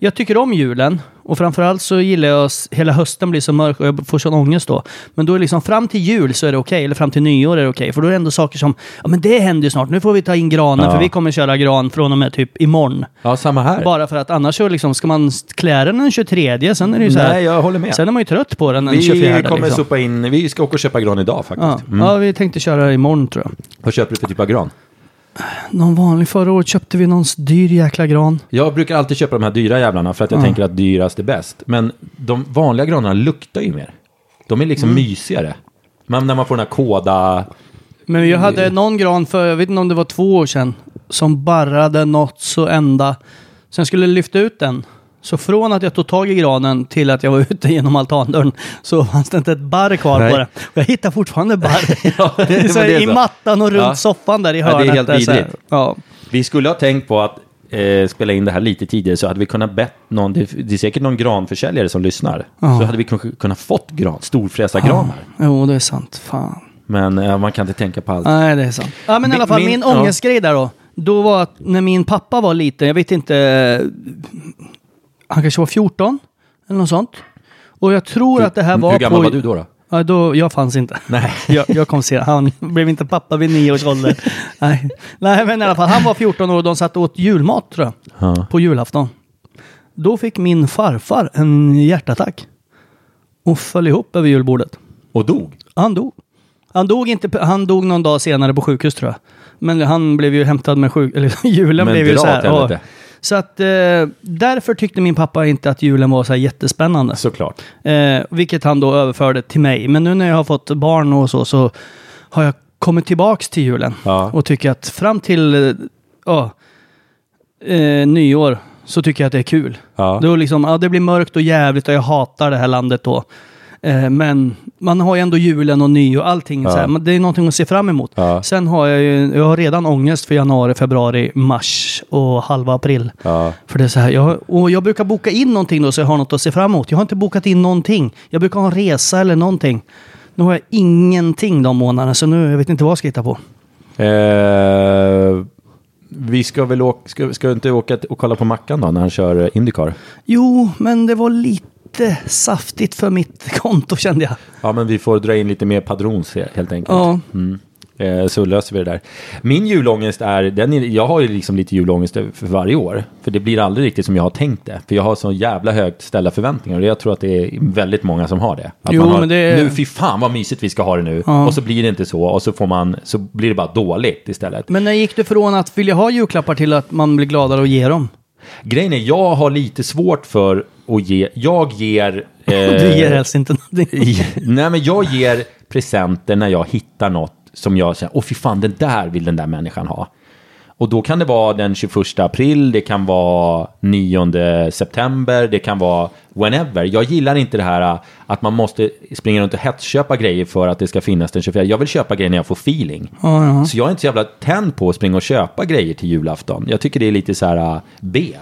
jag tycker om julen. Och framförallt så gillar jag, s- hela hösten blir så mörk och jag får sån ångest då. Men då är liksom fram till jul så är det okej, eller fram till nyår är det okej. För då är det ändå saker som, ja men det händer ju snart, nu får vi ta in granen, Ja. för vi kommer köra gran från och med typ imorgon. Ja, samma här. Bara för att annars så liksom, ska man klä den den 23, sen är det ju så här, Nej, jag håller med. Sen är man ju trött på den den 24. Vi kommer liksom. sopa in, vi ska åka och köpa gran idag ja. faktiskt. Mm. ja, vi tänkte köra imorgon tror jag. Vad köper du för typ av gran? Någon vanlig, förra året köpte vi någon dyr jäkla gran. Jag brukar alltid köpa de här dyra jävlarna för att jag Ja. tänker att dyrast är bäst. Men de vanliga granarna luktar ju mer. De är liksom Mm. mysigare. Men när man får den här kåda... Men jag hade någon gran för, jag vet inte om det var två år sedan, som barrade något så ända. Så jag skulle lyfta ut den. Så från att jag tog tag i granen till att jag var ute genom altandörren så fanns det inte ett barr kvar Nej. på det. Och jag hittar fortfarande barr. Ja, det är så det är I så. mattan och runt Ja. soffan där i Ja, det är hörnet. helt vidrigt. Ja. Vi skulle ha tänkt på att eh, spela in det här lite tidigare så hade vi kunnat bett någon, det, det är säkert någon granförsäljare som lyssnar. Ja. Så hade vi kun- kunnat fått gran, storfräsa granar. Jo, det är sant. Fan. Men eh, man kan inte tänka på allt. Nej, det är sant. Ja, men i alla fall, min- min, ja. ångestgrej där då. Då var att när min pappa var liten, jag vet inte, han kanske var 14 eller något sånt. Och jag tror att det här var Hur gammal på... var du då? då? Ja, då, jag fanns inte. Nej. Jag, jag kom senare. Han blev inte pappa vid nio års ålder. Nej. Nej, men i alla fall. Han var 14 år och de satt och åt julmat tror jag. Ja. På julafton. Då fick min farfar en hjärtattack. Och föll ihop över julbordet. Och dog? Han dog. Han dog, inte, han dog någon dag senare på sjukhus tror jag. Men han blev ju hämtad med sjuk... Eller julen Men blev ju så här. Så att eh, därför tyckte min pappa inte att julen var så här jättespännande. Såklart. Eh, vilket han då överförde till mig. Men nu när jag har fått barn och så, så har jag kommit tillbaks till julen. Ja. Och tycker att fram till eh, eh, nyår så tycker jag att det är kul. Ja. Då liksom, ja, det blir mörkt och jävligt och jag hatar det här landet då. Eh, men man har ju ändå julen och nyår och allting. Så här, men det är någonting att se fram emot. Ja. Sen har jag ju, jag har redan ångest för januari, februari, mars och halva april. Ja. För det är så här, jag, och jag brukar boka in någonting då så jag har något att se fram emot. Jag har inte bokat in någonting. Jag brukar ha en resa eller någonting. Nu har jag ingenting de månaderna, så nu jag vet inte vad jag ska hitta på. Eh, vi ska väl åka, ska, ska vi inte åka och kolla på Mackan då när han kör Indycar? Jo, men det var lite saftigt för mitt konto kände jag. Ja, men vi får dra in lite mer padrons he- helt enkelt. Ja. Mm. Eh, så löser vi det där. Min julångest är, den är, jag har ju liksom lite julångest för varje år. För det blir aldrig riktigt som jag har tänkt det. För jag har så jävla högt ställda förväntningar. Och jag tror att det är väldigt många som har det. Att Jo, har, men det Nu, fy fan vad mysigt vi ska ha det nu. Ja. Och så blir det inte så. Och så, får man, så blir det bara dåligt istället. Men när gick du från att vilja ha julklappar till att man blir gladare och ger dem? Grejen är, jag har lite svårt för att ge, jag ger... du eh, ger helst inte någonting. Nej, men jag ger presenter när jag hittar något som jag säger, åh fy fan, den där vill den där människan ha. Och då kan det vara den 21 april, det kan vara 9 september, det kan vara whenever. Jag gillar inte det här äh, att man måste springa runt och hetsköpa grejer för att det ska finnas den 24. Jag vill köpa grejer när jag får feeling. Ja. Så jag är inte så jävla tänd på att springa och köpa grejer till julafton. Jag tycker det är lite så här äh, B.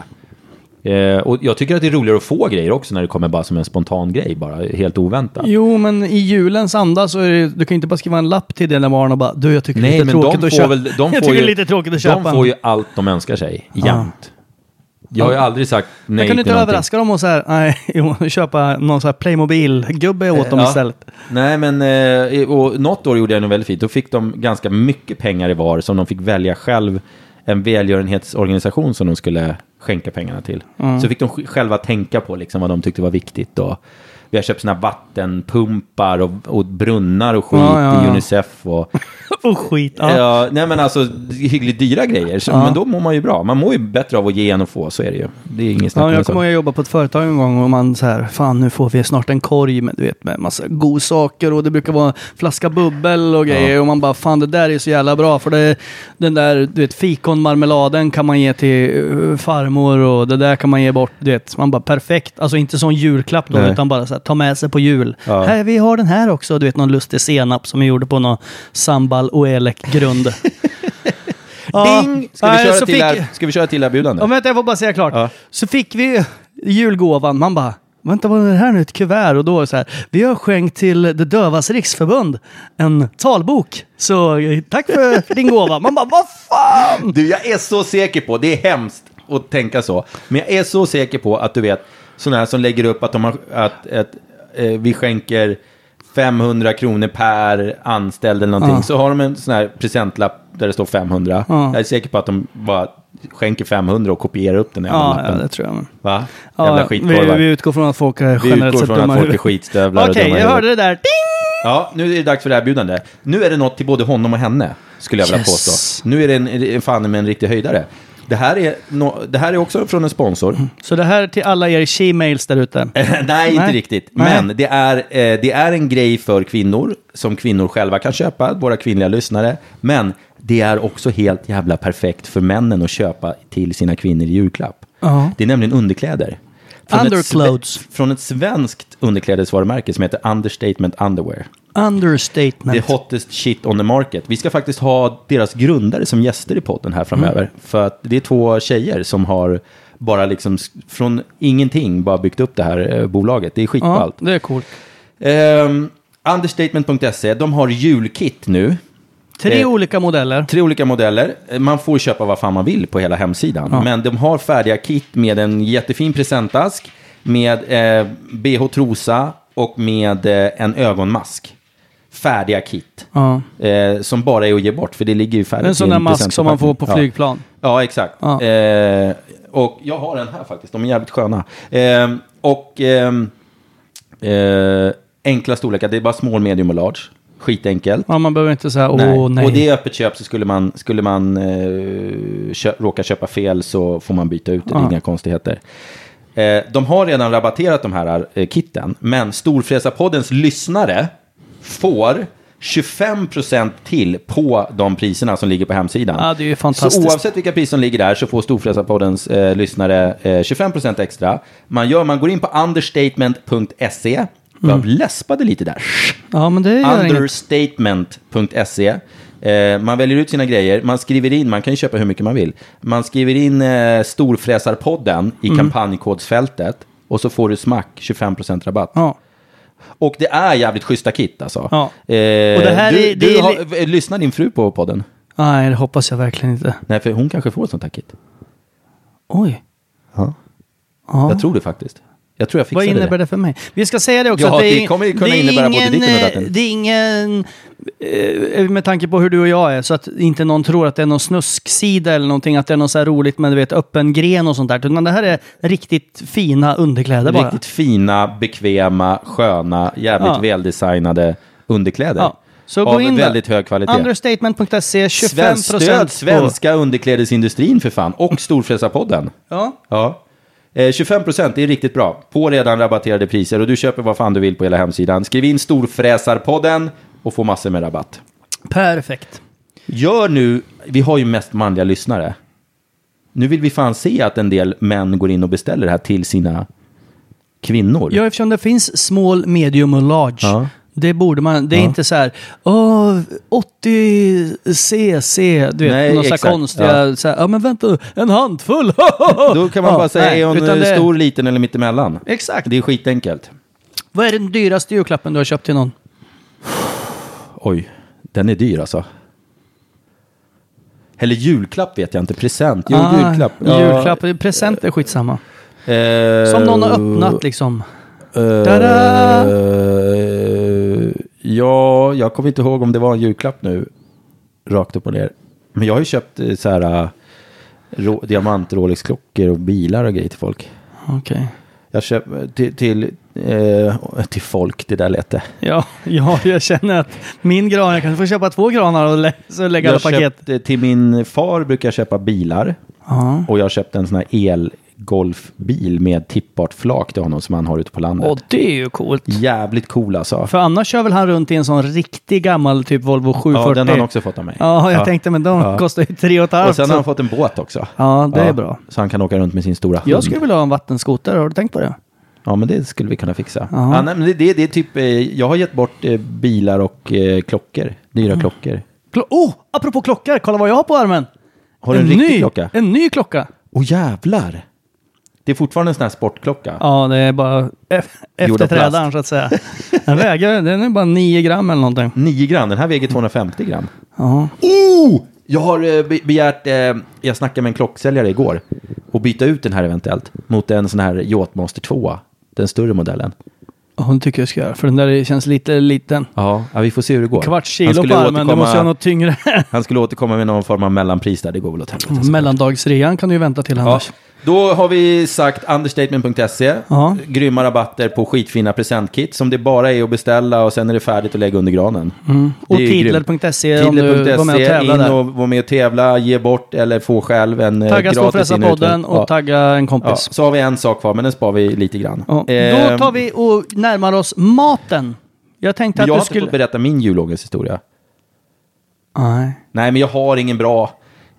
Eh, och jag tycker att det är roligare att få grejer också när det kommer bara som en spontan grej, bara helt oväntat. Jo, men i julens anda så är det, du kan inte bara skriva en lapp till dina barn och bara du, jag tycker det är Nej, lite tråkigt de att får köpa. väl... De jag tycker ju, det är lite tråkigt att köpa. De får ju allt de önskar sig, jämt. Jag har ju aldrig sagt nej jag kan inte någonting. överraska dem och så här, nej, köpa någon så här Playmobil-gubbe åt dem Ja. istället. Nej, men eh, och något år gjorde jag nog väldigt fint. Då fick de ganska mycket pengar i var som de fick välja själv. En välgörenhetsorganisation som de skulle skänka pengarna till. Så fick de själva tänka på liksom vad de tyckte var viktigt. Och vi har köpt såna här vattenpumpar och, och brunnar och skit Ja, ja, i ja. Unicef. Och, Och skit. Ja. nej men alltså hyggligt dyra grejer. Så, Men då mår man ju bra. Man mår ju bättre av att ge än att få, så är det ju. Det är inget snack Ja, jag kommer ihåg jag jobbade på ett företag en gång och man så här, fan nu får vi snart en korg med, du vet, med massa godsaker och det brukar vara flaska bubbel och grejer och man bara, fan det där är så jävla bra för det, den där, du vet, fikonmarmeladen kan man ge till uh, farmor och det där kan man ge bort, du vet, man bara perfekt, alltså inte som julklapp då, Nej. utan bara så här, ta med sig på jul. Ja. Här, vi har den här också, du vet, någon lustig senap som vi gjorde på någon sambal oelek-grund. Ja, Ding! Ska vi, köra till fick- här, ska vi köra till erbjudande? Ja, vänta, jag får bara säga klart. Ja. Så fick vi julgåvan. Man bara, vänta vad är det här nu? Ett kuvert. Och då så här, vi har skänkt till Det Dövas Riksförbund en talbok. Så eh, tack för, för din gåva. Man bara, vad fan! Du, jag är så säker på, det är hemskt att tänka så, men jag är så säker på att du vet, sådana här som lägger upp att, de har, att, att eh, vi skänker 500 kronor per anställd eller någonting, Ja. så har de en sån här presentlapp där det står 500. Ja. Jag är säker på att de bara skänker 500 och kopierar upp den jävla Ja, lappen. ja, det tror jag. Men. Va? Jävla Ja, vi, skitkorvar. vi utgår från att folk är Vi generellt utgår sett från att folk är skitstövlar Okej, i jag hörde det där. Ding! Ja, nu är det dags för erbjudande. Nu är det något till både honom och henne, skulle jag vilja Yes. påstå. Nu är det en fan med en riktig höjdare. Det här, är no, det här är också från en sponsor. Så det här till alla er she-mails där ute. Nej, inte Nej. riktigt. Nej. Men det är, eh, det är en grej för kvinnor, som kvinnor själva kan köpa, våra kvinnliga lyssnare. Men det är också helt jävla perfekt för männen att köpa till sina kvinnor i julklapp. Ja. Det är nämligen underkläder. Från ett Underclothes. från ett svenskt underklädesvarumärke som heter Understatement Underwear. Understatement. The hottest shit on the market. Vi ska faktiskt ha deras grundare som gäster i podden här framöver. Mm. För att det är två tjejer som har bara liksom från ingenting bara byggt upp det här eh, bolaget. Det är ja, skitballt. det är coolt. Ehm, understatement.se, de har julkit nu. Tre Eh, olika modeller. Tre olika modeller. Eh, Man får köpa vad fan man vill på hela hemsidan. Men de har färdiga kit med en jättefin presentask, med eh, bh trosa och med eh, en ögonmask. Färdiga kit. Ja. Eh, som bara är att ge bort, för det ligger ju färdigt En sån där mask som man får på flygplan. Ja, ja exakt. Ja. Eh, och jag har en här faktiskt, de är jävligt sköna. Och ehm, eh, enkla storlekar, det är bara small, medium och large. Skitenkelt. Ja, man behöver inte säga åh Nej. nej. Och det är öppet köp så skulle man, skulle man eh, kö råka köpa fel så får man byta ut det. Ja. inga konstigheter. Eh, de har redan rabatterat de här eh, kitten, men Storfräsarpoddens lyssnare får 25% till på de priserna som ligger på hemsidan. Ja, det är ju Så fantastiskt. oavsett vilka priser som ligger där så får Storfräsarpoddens eh, lyssnare eh, 25% extra. Man, gör, man går in på understatement.se. Jag läspade lite där. Ja, men det gör inget. Understatement.se. Eh, man väljer ut sina grejer, man skriver in, man kan ju köpa hur mycket man vill. Man skriver in eh, Storfräsarpodden i Mm. kampanjkodsfältet och så får du smack 25% rabatt. Ja. Och det är jävligt schyssta kit alltså. Ja. Eh, Och det här du, är- det du är har, eh, lyssnar din fru på podden? Nej, det hoppas jag verkligen inte. Nej, för hon kanske får ett sånt här kit. Oj. Ja. Ja. Jag tror det faktiskt. Jag tror jag fixade Vad innebär det. det för mig? Vi ska säga det också. Ja, att det kommer ju kunna det är innebära både ingen, ditten och eh. Det är ingen, eh, med tanke på hur du och jag är, så att inte någon tror att det är någon snusksida eller någonting, att det är något så här roligt med du vet, öppen gren och sånt där. Utan det här är riktigt fina underkläder bara. Riktigt fina, bekväma, sköna, jävligt Ja. väldesignade underkläder. Ja. Så av gå in där. väldigt hög kvalitet. Understatement.se, 25% Svensk, stöd svenska underklädesindustrin för fan. Och Storfräsarpodden. Ja. Ja. Eh, 25% det är riktigt bra. På redan rabatterade priser. Och du köper vad fan du vill på hela hemsidan. Skriv in Storfräsarpodden och få massor med rabatt. Perfekt. Gör nu, vi har ju mest manliga lyssnare. Nu vill vi fan se att en del män går in och beställer det här till sina kvinnor. Ja, eftersom det finns small, medium och large. Ja. Det borde man, det är Ja. inte så här, åh, 80 cc, du vet, Nej, så här konstiga, Ja. så här, ja men vänta, en handfull. Då kan man Ja, bara säga, nej, är hon det- stor, liten eller mittemellan? Exakt. Det är skitenkelt. Vad är den dyraste julklappen du har köpt till någon? Oj, den är dyr alltså. Eller julklapp vet jag inte, present. Jo, Ah, julklapp. Julklapp, present är skitsamma. Eh, Som någon har öppnat liksom. eh! Ja, jag kommer inte ihåg om det var en julklapp nu. Rakt upp och ner. Men jag har ju köpt eh, så här uh, ro, diamant Rolex-klockor och bilar och grejer till folk. Okej. Jag köper till, till, eh, till folk, det där lät det. Ja, ja, jag känner att min gran, jag kanske får köpa två granar och lä så lägga alla paket. köpte, till min far brukar jag köpa bilar. Ja. Och jag köpte en sån här elgolfbil med tippbart flak till honom som han har ute på landet. Och det är ju coolt. Jävligt cool alltså. För annars kör väl han runt i en sån riktig gammal typ Volvo 740. Ja, den har han också fått av mig. Ja, jag tänkte men de Ja. kostar ju tre och ett halvt. Och sen har han fått en båt också. Ja, det är bra. Så han kan åka runt med sin stora hund. Jag skulle vilja ha en vattenskoter, har du tänkt på det? Ja, men det skulle vi kunna fixa. Ja. Ja, nej, men det, det, det är typ, eh, jag har gett bort eh, bilar och eh, klockor. Dyra Mm. klockor. Klo- oh, apropå klockor, kolla vad jag har på armen! Har du en, riktig ny, klocka? En ny klocka! Åh jävlar! Det är fortfarande en sån här sportklocka. Ja, det är bara e- efterträdaren så att säga. Den väger, den är bara 9 gram eller någonting. 9 gram, den här väger 250 gram. Ja. Oh! Jag har eh, be- begärt, eh, jag snackade med en klocksäljare igår, och byta ut den här eventuellt mot en sån här Yachtmaster 2, den större modellen. Ja, Hon tycker jag ska göra, för den där känns lite liten. Ja, ja vi får se hur det går. Kvarts kilo på armen, det måste ha något tyngre. Han skulle återkomma med någon form av mellanpris där, det går väl åt helvete. Mellandagsrean kan du ju vänta till Ja, annars. Då har vi sagt understatement.se. Ja. Grymma rabatter på skitfina presentkit som det bara är att beställa och sen är det färdigt att lägga under granen. Och ju grymt. tidler.se om du var med och tävla in där. och var med och tävla, ge bort eller få själv en eh, Tagga gratis Storfräsarpodden inutväg. och tagga en Ja, kompis. så har vi en sak kvar, men den spar vi lite grann. Ja. Eh, Då tar vi och närmar oss maten. Jag tänkte jag att har du inte skulle... fått berätta min julångesthistoria. Nej. Nej, men jag har ingen bra...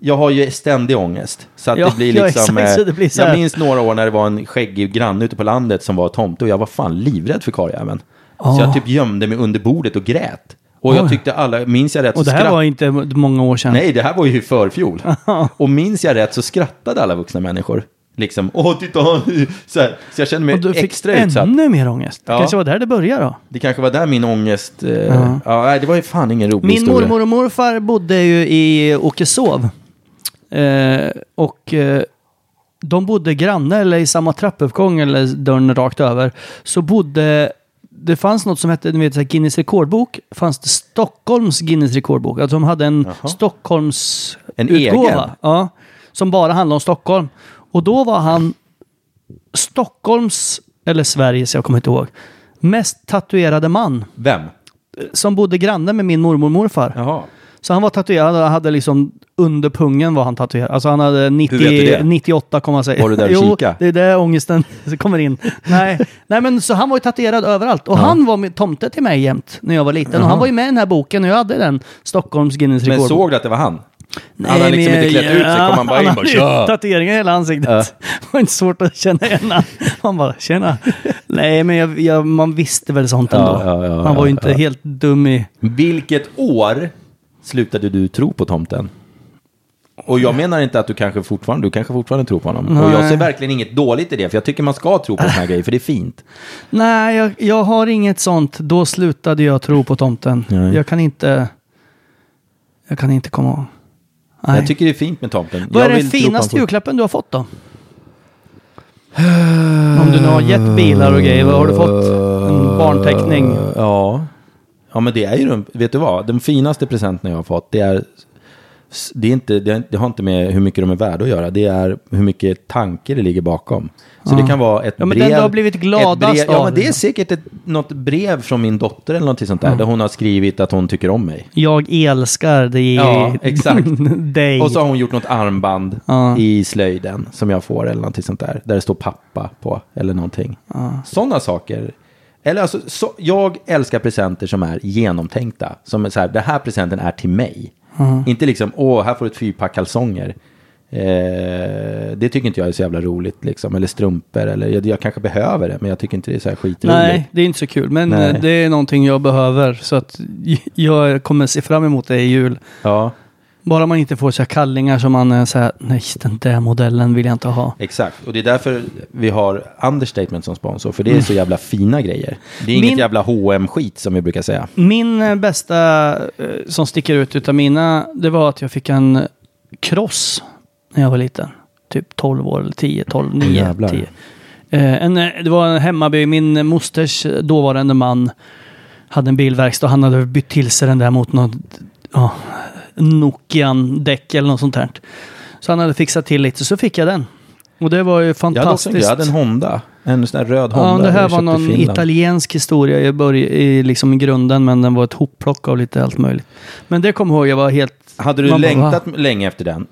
jag har ju ständig ångest. Så att Ja, det blir ja, liksom... exakt, så eh, det blir jag minns några år när det var en skäggig granne ute på landet som var tomte och jag var fan livrädd för karljäveln. Så jag typ gömde mig under bordet och grät. Och jag Oj. tyckte alla, minns jag rätt Och så det här skratt- var inte många år sedan. Nej, det här var ju förfjol. och minns jag rätt så skrattade alla vuxna människor. Liksom, åh titta, så, här. så jag kände mig Och du fick extra utsatt. ännu mer ångest. Ja. kanske var där det började då. Det kanske var där min ångest... Eh, ja. nej, det var ju fan ingen rolig Min historia. mormor och morfar bodde ju i Åkeshov. Eh, och eh, de bodde granne eller i samma trappuppgång eller dörren rakt över. Så bodde, det fanns något som hette ni vet, Guinness rekordbok. Fanns det Stockholms Guinness rekordbok. Alltså de hade en Stockholms En utgåva. egen? Ja, som bara handlade om Stockholm. Och då var han Stockholms, eller Sveriges, jag kommer inte ihåg, mest tatuerade man. Vem? Som bodde granne med min mormor och morfar. Jaha. Så han var tatuerad och hade liksom under pungen var han tatuerad. Alltså han hade 90, Hur vet du det? 98,6. Var du där och Jo, kika? det är där ångesten kommer in. Nej. Nej, men så han var ju tatuerad överallt. Och han var med tomte till mig jämt när jag var liten. Och han var ju med i den här boken och jag hade den. Stockholms Guinness Men rekordbok. såg du att det var han? Nej, han hade liksom men inte klätt ut sig, kom han bara in och tja. tatueringar i hela ansiktet. Ja. Det var inte svårt att känna igen han. Han bara, tjena. Nej, men jag, jag, man visste väl sånt ändå. Ja, ja, ja, han var ju ja, inte ja. helt dum i... Vilket år slutade du tro på tomten? Och jag menar inte att du kanske fortfarande, du kanske fortfarande tror på honom. Och jag Nej. ser verkligen inget dåligt i det, för jag tycker man ska tro på såna här grejer, för det är fint. Nej, jag, jag har inget sånt. Då slutade jag tro på tomten. Nej. Jag kan inte... Jag kan inte komma ihåg. Nej. Jag tycker det är fint med tomten. Vad jag är den finaste julklappen du har fått då? Om du nu har gett bilar och grejer, vad har du fått? En barnteckning? Ja. Ja, men det är ju, de- vet du vad? Den finaste presenten jag har fått, det är, det är inte, det, är- det har inte med hur mycket de är värda att göra, det är hur mycket tanke det ligger bakom. Så det kan vara ett Ja, men brev. den du har blivit gladast brev, Ja, av. men det är säkert ett, något brev från min dotter eller något sånt där, där hon har skrivit att hon tycker om mig. Jag älskar dig. Ja, exakt. dig. Och så har hon gjort något armband Ja. i slöjden som jag får eller någonting sånt där. Där det står pappa på eller någonting. Sådana saker. Eller alltså, så, jag älskar presenter som är genomtänkta. Som är så här, den här presenten är till mig. Inte liksom, åh, här får du ett fyrpack kalsonger. Eh, det tycker inte jag är så jävla roligt liksom. Eller strumpor, eller jag, jag kanske behöver det, men jag tycker inte det är så här skitroligt. Nej, det är inte så kul. Men Nej. eh, det är någonting jag behöver. Så att jag kommer se fram emot det i jul. Ja, Bara man inte får så här kallingar som man så här, nej den där modellen vill jag inte ha. exakt. Och det är därför vi har Understatement som sponsor. För det är så jävla fina grejer. Det är inget Min- jävla hm skit som vi brukar säga. Min eh, bästa eh, som sticker ut utav mina, det var att jag fick en cross när jag var liten. Typ 12 år, eller 10, 12, 9, Jävlar. 10. Eh, en, eh, det var en hemmaby, min mosters dåvarande man hade en bilverkstad och han hade bytt till sig den där mot något ja, Nokian-däck eller något sånt här. Så han hade fixat till lite, så fick jag den. Och det var ju Jag hade också fantastiskt. jag hade en Honda. En sån där röd Honda. Ja, det här var någon italiensk historia i, börj- i, liksom grunden, men den var ett hopplock av lite allt möjligt. Men det jag ihåg, jag var helt... Hade du bara, längtat va? länge efter den?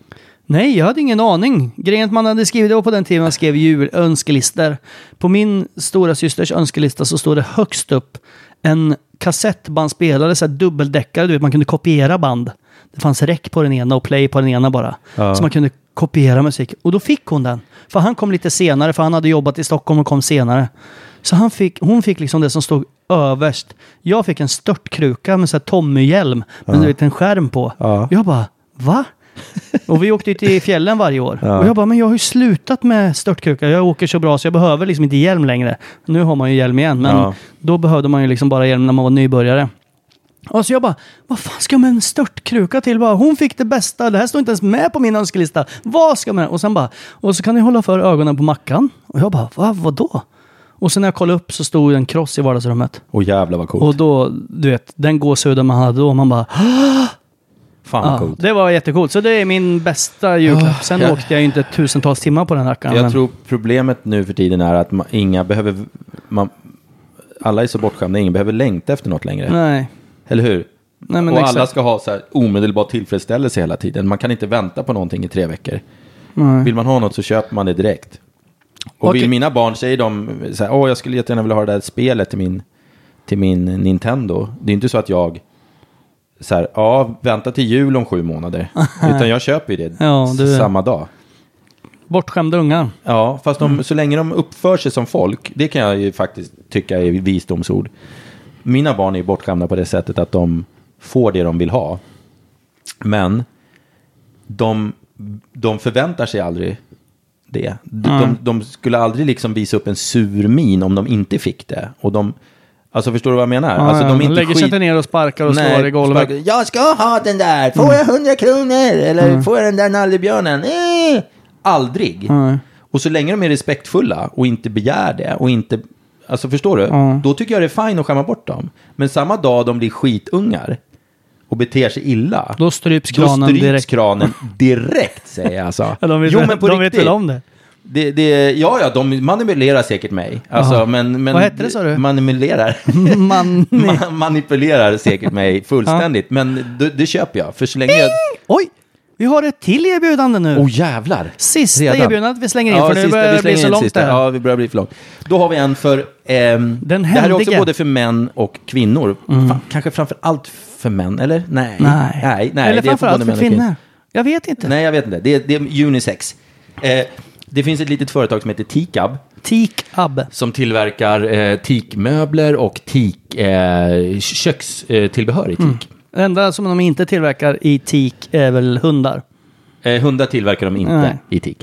Nej, jag hade ingen aning. Grejen att man hade skrivit, det var på den tiden man skrev jul, önskelistor. På min stora systers önskelista så står det högst upp en kassettbandspelare, så här dubbeldäckare, du vet, man kunde kopiera band. Det fanns räck på den ena och play på den ena bara. Ja. Så man kunde kopiera musik. Och då fick hon den. För han kom lite senare, för han hade jobbat i Stockholm och kom senare. Så han fick, hon fick liksom det som stod överst. Jag fick en störtkruka med så här Tommy-hjälm med en liten skärm på. Ja. Jag bara, va? Och vi åkte ut i fjällen varje år. Och jag bara, men jag har ju slutat med störtkruka. Jag åker så bra så jag behöver liksom inte hjälm längre. Nu har man ju hjälm igen, men Ja. då behövde man ju liksom bara hjälm när man var nybörjare. Och så jag bara, vad fan ska jag med en störtkruka till? Bara, hon fick det bästa, det här står inte ens med på min önskelista. Vad ska jag med? Och sen bara, och så kan ni hålla för ögonen på mackan. Och jag bara, va, vadå? Och sen när jag kollade upp så stod en kross i vardagsrummet. Åh jävlar vad coolt. Och då, du vet, den gåshuden man hade då, man bara, Fan Ja, coolt. det var jättecoolt. Så det är min bästa julklapp. Sen ja. åkte jag ju inte tusentals timmar på den rackaren. Jag men- tror problemet nu för tiden är att man, inga behöver... Man, alla är så bortskämda, ingen behöver längta efter något längre. Nej. Eller hur? Nej, och alla exakt. ska ha så här omedelbar tillfredsställelse hela tiden. Man kan inte vänta på någonting i tre veckor. Nej. Vill man ha något så köper man det direkt. Och Okej. vill mina barn, säger de så här, åh jag skulle jättegärna vilja ha det där spelet till min, till min Nintendo. Det är inte så att jag så här, ja, vänta till jul om sju månader. Utan jag köper ju det Ja, du- samma dag. Bortskämda ungar. Ja, fast de, så länge de uppför sig som folk, det kan jag ju faktiskt tycka är visdomsord. Mina barn är bortskämda på det sättet att de får det de vill ha. Men de, de förväntar sig aldrig det. De, de, de skulle aldrig liksom visa upp en sur min om de inte fick det. Och de, alltså förstår du vad jag menar? Ja, alltså, de de inte lägger sig skit- inte ner och sparkar och slår i golvet. sparkar- Jag ska ha den där! Får jag hundra kronor? Eller får jag den där nallebjörnen? Eh, aldrig. Nej. Och så länge de är respektfulla och inte begär det och inte... Alltså förstår du? Då tycker jag det är fint att skämma bort dem. Men samma dag de blir skitungar och beter sig illa. Då stryps då kranen stryps direkt. kranen direkt, säger jag alltså. De vet, jo, men på de vet riktigt. väl om det? Det, det, ja, ja, de manipulerar säkert mig. Alltså, men, men, Vad hette det, sa du? Manipulerar. Man... Ma- manipulerar säkert mig fullständigt. Men det, det köper jag. För så länge jag... Oj! Vi har ett till erbjudande nu. Åh jävlar! Sista Redan. erbjudandet vi slänger in, Ja, för nu sista, börjar det bli så långt här. Ja, vi börjar bli för långt. Då har vi en för... ehm, Den det här är också händige. både för män och kvinnor. Fa- kanske framför allt för män, eller? Nej. Nej. Nej, nej Eller framförallt både för och kvinnor. Jag vet inte. Nej, jag vet inte. Det är, det är unisex. Eh, det finns ett litet företag som heter Tikab Teak-ab. som tillverkar eh, teakmöbler och teak, eh, kökstillbehör i teak. Det enda som de inte tillverkar i teak är väl hundar. Eh, hundar tillverkar de inte Nej. i teak.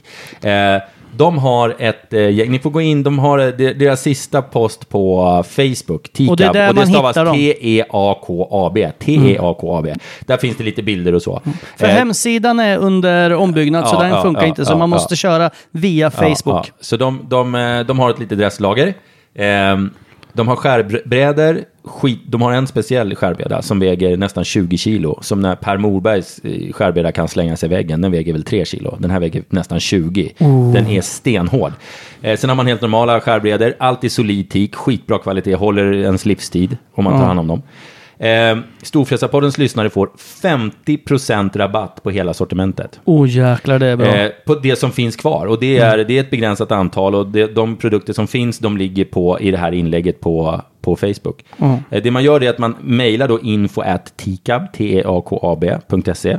Eh, de har ett eh, gäng, ni får gå in, de har eh, de- deras sista post på eh, Facebook, Tikab, Och det är där man stavas hittar dem. T-E-A-K-A-B, T-E-A-K-A-B. Där finns det lite bilder och så. För Eh, hemsidan är under ombyggnad så ja, den ja, funkar ja, inte. Så man måste köra via Facebook. Så de, de, eh, de har ett litet dresslager. De har skärbrädor, skit, de har en speciell skärbräda som väger nästan 20 kilo. Som när Per Morbergs eh, skärbräda kan slänga sig i väggen, den väger väl 3 kilo. Den här väger nästan 20. Den är stenhård. Eh, sen har man helt normala skärbrädor, alltid solid teak, skitbra kvalitet, håller ens livstid om man tar hand om dem. Eh, Storfräsarpoddens lyssnare får 50% rabatt på hela sortimentet. Oh jäklar, det är bra. Eh, på det som finns kvar. Och det är, det är ett begränsat antal och det, de produkter som finns, de ligger på, i det här inlägget på, på Facebook. Eh, det man gör är att man mejlar då info at tikab, t-e-a-k-a-b.se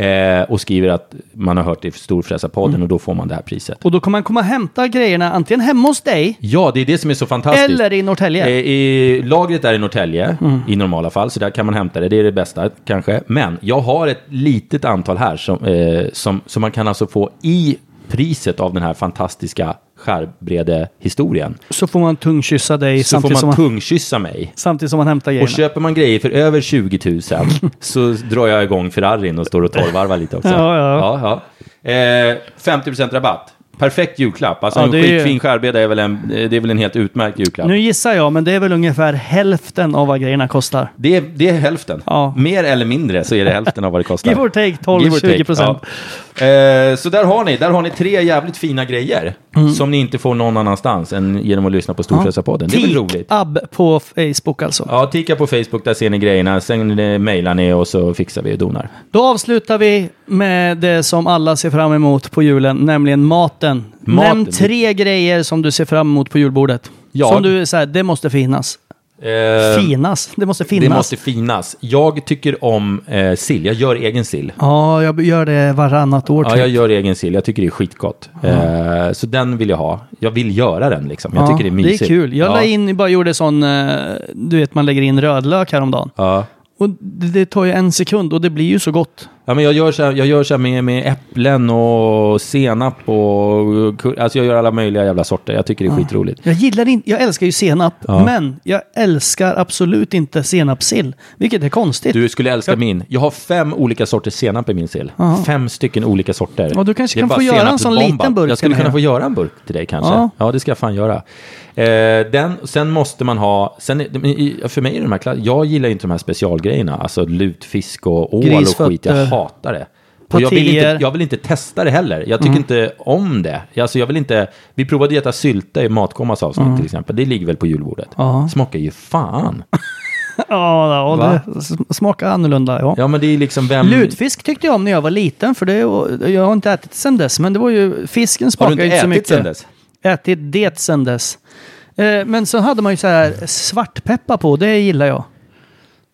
eh, och skriver att man har hört det i Storfräsarpodden och då får man det här priset. Och då kommer man komma och hämta grejerna antingen hemma hos dig Ja, det är det som är så fantastiskt. eller i Norrtälje. Eh, i, lagret är i Norrtälje i normala fall, så där kan man hämta det. Det är det bästa kanske. Men jag har ett litet antal här som, eh, som, som man kan alltså få i priset av den här fantastiska skärbrädehistorien. Så får man tungkyssa dig Så får samtidigt, man som man, tungkyssa mig. samtidigt som man hämtar Och grejerna. köper man grejer för över 20 000 så drar jag igång Ferrarin och står och torrvarvar lite också. Ja, ja. ja, ja. Eh, 50% rabatt. Perfekt julklapp. Alltså Ja, en är ju- skitfin skärbräda är väl en, det är väl en helt utmärkt julklapp. Nu gissar jag, men det är väl ungefär hälften av vad grejerna kostar. Det är, det är hälften. Ja. Mer eller mindre så är det hälften av vad det kostar. Give or take Give or 12-20 take, procent. ja. Eh, så där har ni, där har ni tre jävligt fina grejer Mm. som ni inte får någon annanstans än genom att lyssna på Storfräsarpodden. Det är väl roligt? Ab på Facebook alltså. Ja, ticka på Facebook, där ser ni grejerna. Sen eh, mejlar ni och så fixar vi och donar. Då avslutar vi med det som alla ser fram emot på julen, nämligen maten. Maten. Nämn tre grejer som du ser fram emot på julbordet. Jag? Som du säger, det måste finnas. Eh, Finas. Det måste finnas. Det måste finnas. Jag tycker om eh, sill. Jag gör egen sill. Ja, jag gör det varannat år Ja, typ. jag gör egen sill. Jag tycker det är skitgott. Eh, så den vill jag ha. Jag vill göra den liksom. Jag Ja, tycker det är mysigt. Det är kul. Jag ja. la in, bara gjorde sån, eh, du vet man lägger in rödlök häromdagen. Ja. Och det, det tar ju en sekund och det blir ju så gott. Ja, men jag gör så här, jag gör så med, med äpplen och senap och... Alltså jag gör alla möjliga jävla sorter. Jag tycker det är skitroligt. Jag gillar inte, jag älskar ju senap, Ja. men jag älskar absolut inte senapssill. Vilket är konstigt. Du skulle älska Jag- min. Jag har fem olika sorters senap i min sill. Ja. Fem stycken olika sorter. Ja, du kanske kan få göra en sån liten burk Jag skulle kunna få göra en burk till dig kanske. Ja. Ja, det ska jag fan göra. Eh, den, sen måste man ha, sen, för mig är de här, jag gillar inte de här specialgrejerna, alltså lutfisk och ål och skit, jag Grisfötter. hatar det. Och jag, vill inte, jag vill inte testa det heller. Jag tycker Mm. inte om det. Alltså jag vill inte, vi provade att äta sylta i Matkommas avsnitt till exempel. Det ligger väl på julbordet. Mm. Ja. Smakar ju fan. Ja, Va? det smakar annorlunda. Ja. Ja men det är liksom vem... Lutfisk tyckte jag om när jag var liten, för det, jag har inte ätit sen dess, men det var ju, fisken Har smakar du ju inte inte så ätit mycket. sen dess? Ätit det sen dess. Eh, men så hade man ju så här svartpeppar på, det gillar jag.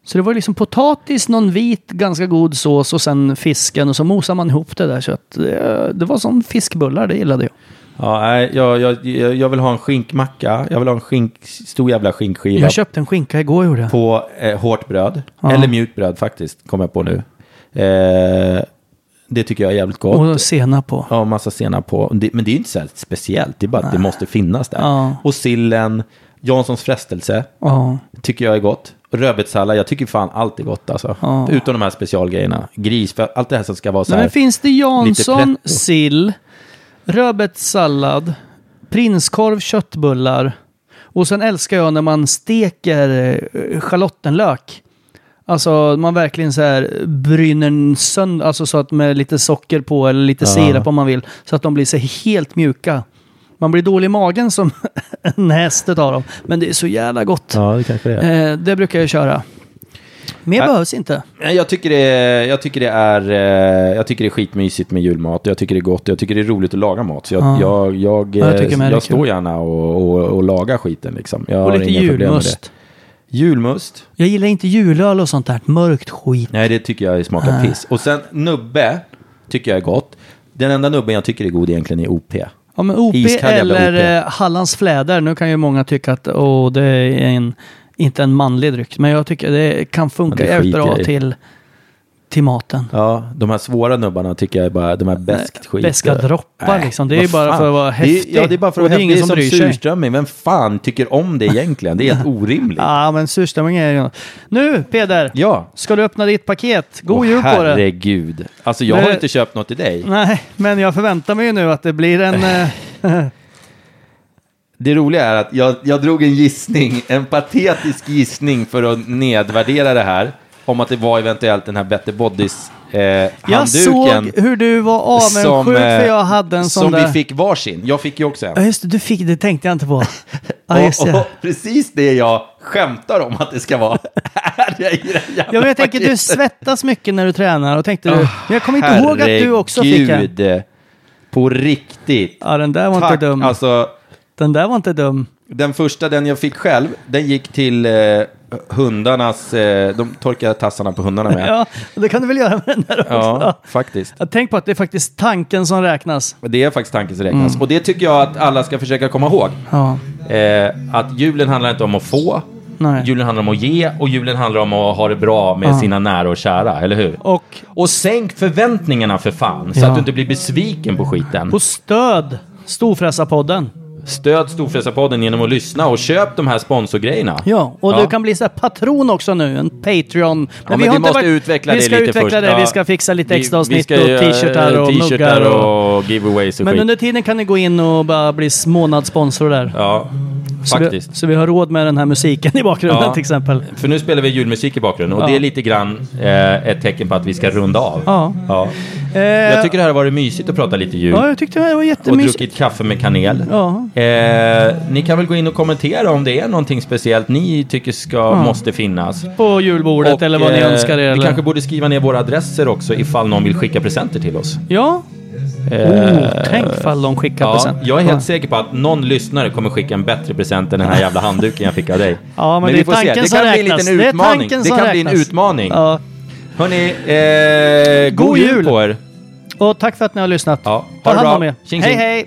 Så det var liksom potatis, någon vit, ganska god sås och sen fisken och så mosar man ihop det där köttet. Det, det var som fiskbullar, det gillade jag. Ja, jag, jag, jag jag vill ha en skinkmacka. Jag vill ha en skink, stor jävla skinkskiva Jag köpte en skinka igår gjorde jag. på eh, hårt bröd. Ja. Eller mjukt bröd faktiskt, kommer jag på nu. Eh, det tycker jag är jävligt gott. Och senap på. Ja, massa senap på. Det, men det är inte så speciellt, det är bara att det måste finnas där. Ja. Och sillen, Janssons frestelse, Ja. tycker jag är gott. Rödbetssallad, jag tycker fan allt är gott alltså. Ja. Utom de här specialgrejerna. Gris, för allt det här som ska vara så här. men finns det Jansson, sill, rödbetssallad, prinskorv, köttbullar och sen älskar jag när man steker eh, schalottenlök. Alltså man verkligen så här bryner sönder, alltså så att med lite socker på eller lite sirap om man vill. Så att de blir så helt mjuka. Man blir dålig i magen som en häst utav dem. Men det är så jävla gott. Ja, det kanske det är. Eh, det brukar jag köra. Mer Ja. behövs inte. Jag tycker, det jag, tycker det är, eh, jag tycker det är skitmysigt med julmat. Jag tycker det är gott. Jag tycker det är roligt att laga mat. Så jag, Ja. jag, jag, Ja, jag eh, jag står gärna och, och, och lagar skiten. Liksom. Jag Och lite julmust. Julmust? Jag gillar inte julöl och sånt där mörkt skit. Nej, det tycker jag smakar Nej. piss. Och sen nubbe tycker jag är gott. Den enda nubben jag tycker är god egentligen är OP. Ja, men OP Iskall eller OP. eh, Hallands fläder. Nu kan ju många tycka att åh, det är en, inte en manlig dryck. Men jag tycker det kan funka jävligt bra till, till maten. Ja, de här svåra nubbarna tycker jag är bara, de här bäst skit. Beska droppar liksom. Det är ju bara för att vara Det är- häftig. Ja, det är bara för att vara häftig. Det är som som surströmming. Vem fan tycker om det egentligen? Det är helt orimligt. Ja, men surströmming är ju... Nu, Peder! Ja. Ska du öppna ditt paket? God Åh, jul på det! Herregud. Alltså jag har Det- inte köpt något till dig. Nej, men jag förväntar mig ju nu att det blir en... eh, Det roliga är att jag, jag drog en gissning, en patetisk gissning för att nedvärdera det här. Om att det var eventuellt den här Better Bodies eh, jag såg hur du var avundsjuk eh, för jag hade en sån Som där... vi fick varsin. Jag fick ju också en. Ja, just det. Du fick det tänkte jag inte på. Ja, just och, och precis det jag skämtar om att det ska vara. i det Ja, men jag tänker du svettas mycket när du tränar och tänkte du... Ah, jag kommer inte ihåg att du också fick en. På riktigt. Ja, den där var Tack. inte dum. Alltså, Den där var inte dum. den första, den jag fick själv, den gick till eh, hundarnas, eh, de torkade tassarna på hundarna med. Ja, det kan du väl göra med den där också. Ja, faktiskt. Jag tänk på att det är faktiskt tanken som räknas. Det är faktiskt tanken som räknas. Och det tycker jag att alla ska försöka komma ihåg. Ja, Eh, att julen handlar inte om att få, nej. julen handlar om att ge och julen handlar om att ha det bra med Ja. sina nära och kära, eller hur? Och Och sänk förväntningarna för fan, så Ja. att du inte blir besviken på skiten. på stöd Storfräsarpodden. Stöd Storfräsarpodden genom att lyssna och köp de här sponsorgrejerna. Ja, och Ja. du kan bli så här patron också nu, en Patreon. Men, men vi, vi har inte måste varit, utveckla vi det ska lite utveckla först. det, Ja. vi ska fixa lite Vi- extra vi avsnitt ska och t-shirtar och eh, muggar. Och... och giveaways och Men skit. under tiden kan ni gå in och bara bli månadssponsor där. Ja, så, vi, så vi har råd med den här musiken i bakgrunden Ja. till exempel. För nu spelar vi julmusik i bakgrunden och Ja. det är lite grann eh, ett tecken på att vi ska runda av. Ja. Ja. Eh, Jag tycker det här har varit mysigt att prata lite jul. Ja, jag tyckte det var och jättemysigt. druckit kaffe med kanel. Ja. Eh, ni kan väl gå in och kommentera om det är någonting speciellt ni tycker ska, måste finnas. På julbordet Och, eller vad ni eh, önskar er. Vi Eller? kanske borde skriva ner våra adresser också ifall någon vill skicka presenter till oss. Ja. Oh, tänk fall de skickar Ja, present. jag är Ja. helt säker på att någon lyssare kommer skicka en bättre present än den här jävla handduken jag fick av dig. Ja, men, det vi är får se. Det som kan bli en räknas. liten Det utmaning. Det som kan bli en räknas. utmaning. Ja. Hörni, eh, god, God jul jul. på er. Och tack för att ni har lyssnat. Ja, Ta ha det hand bra. om er. Tjing, hej, tjing.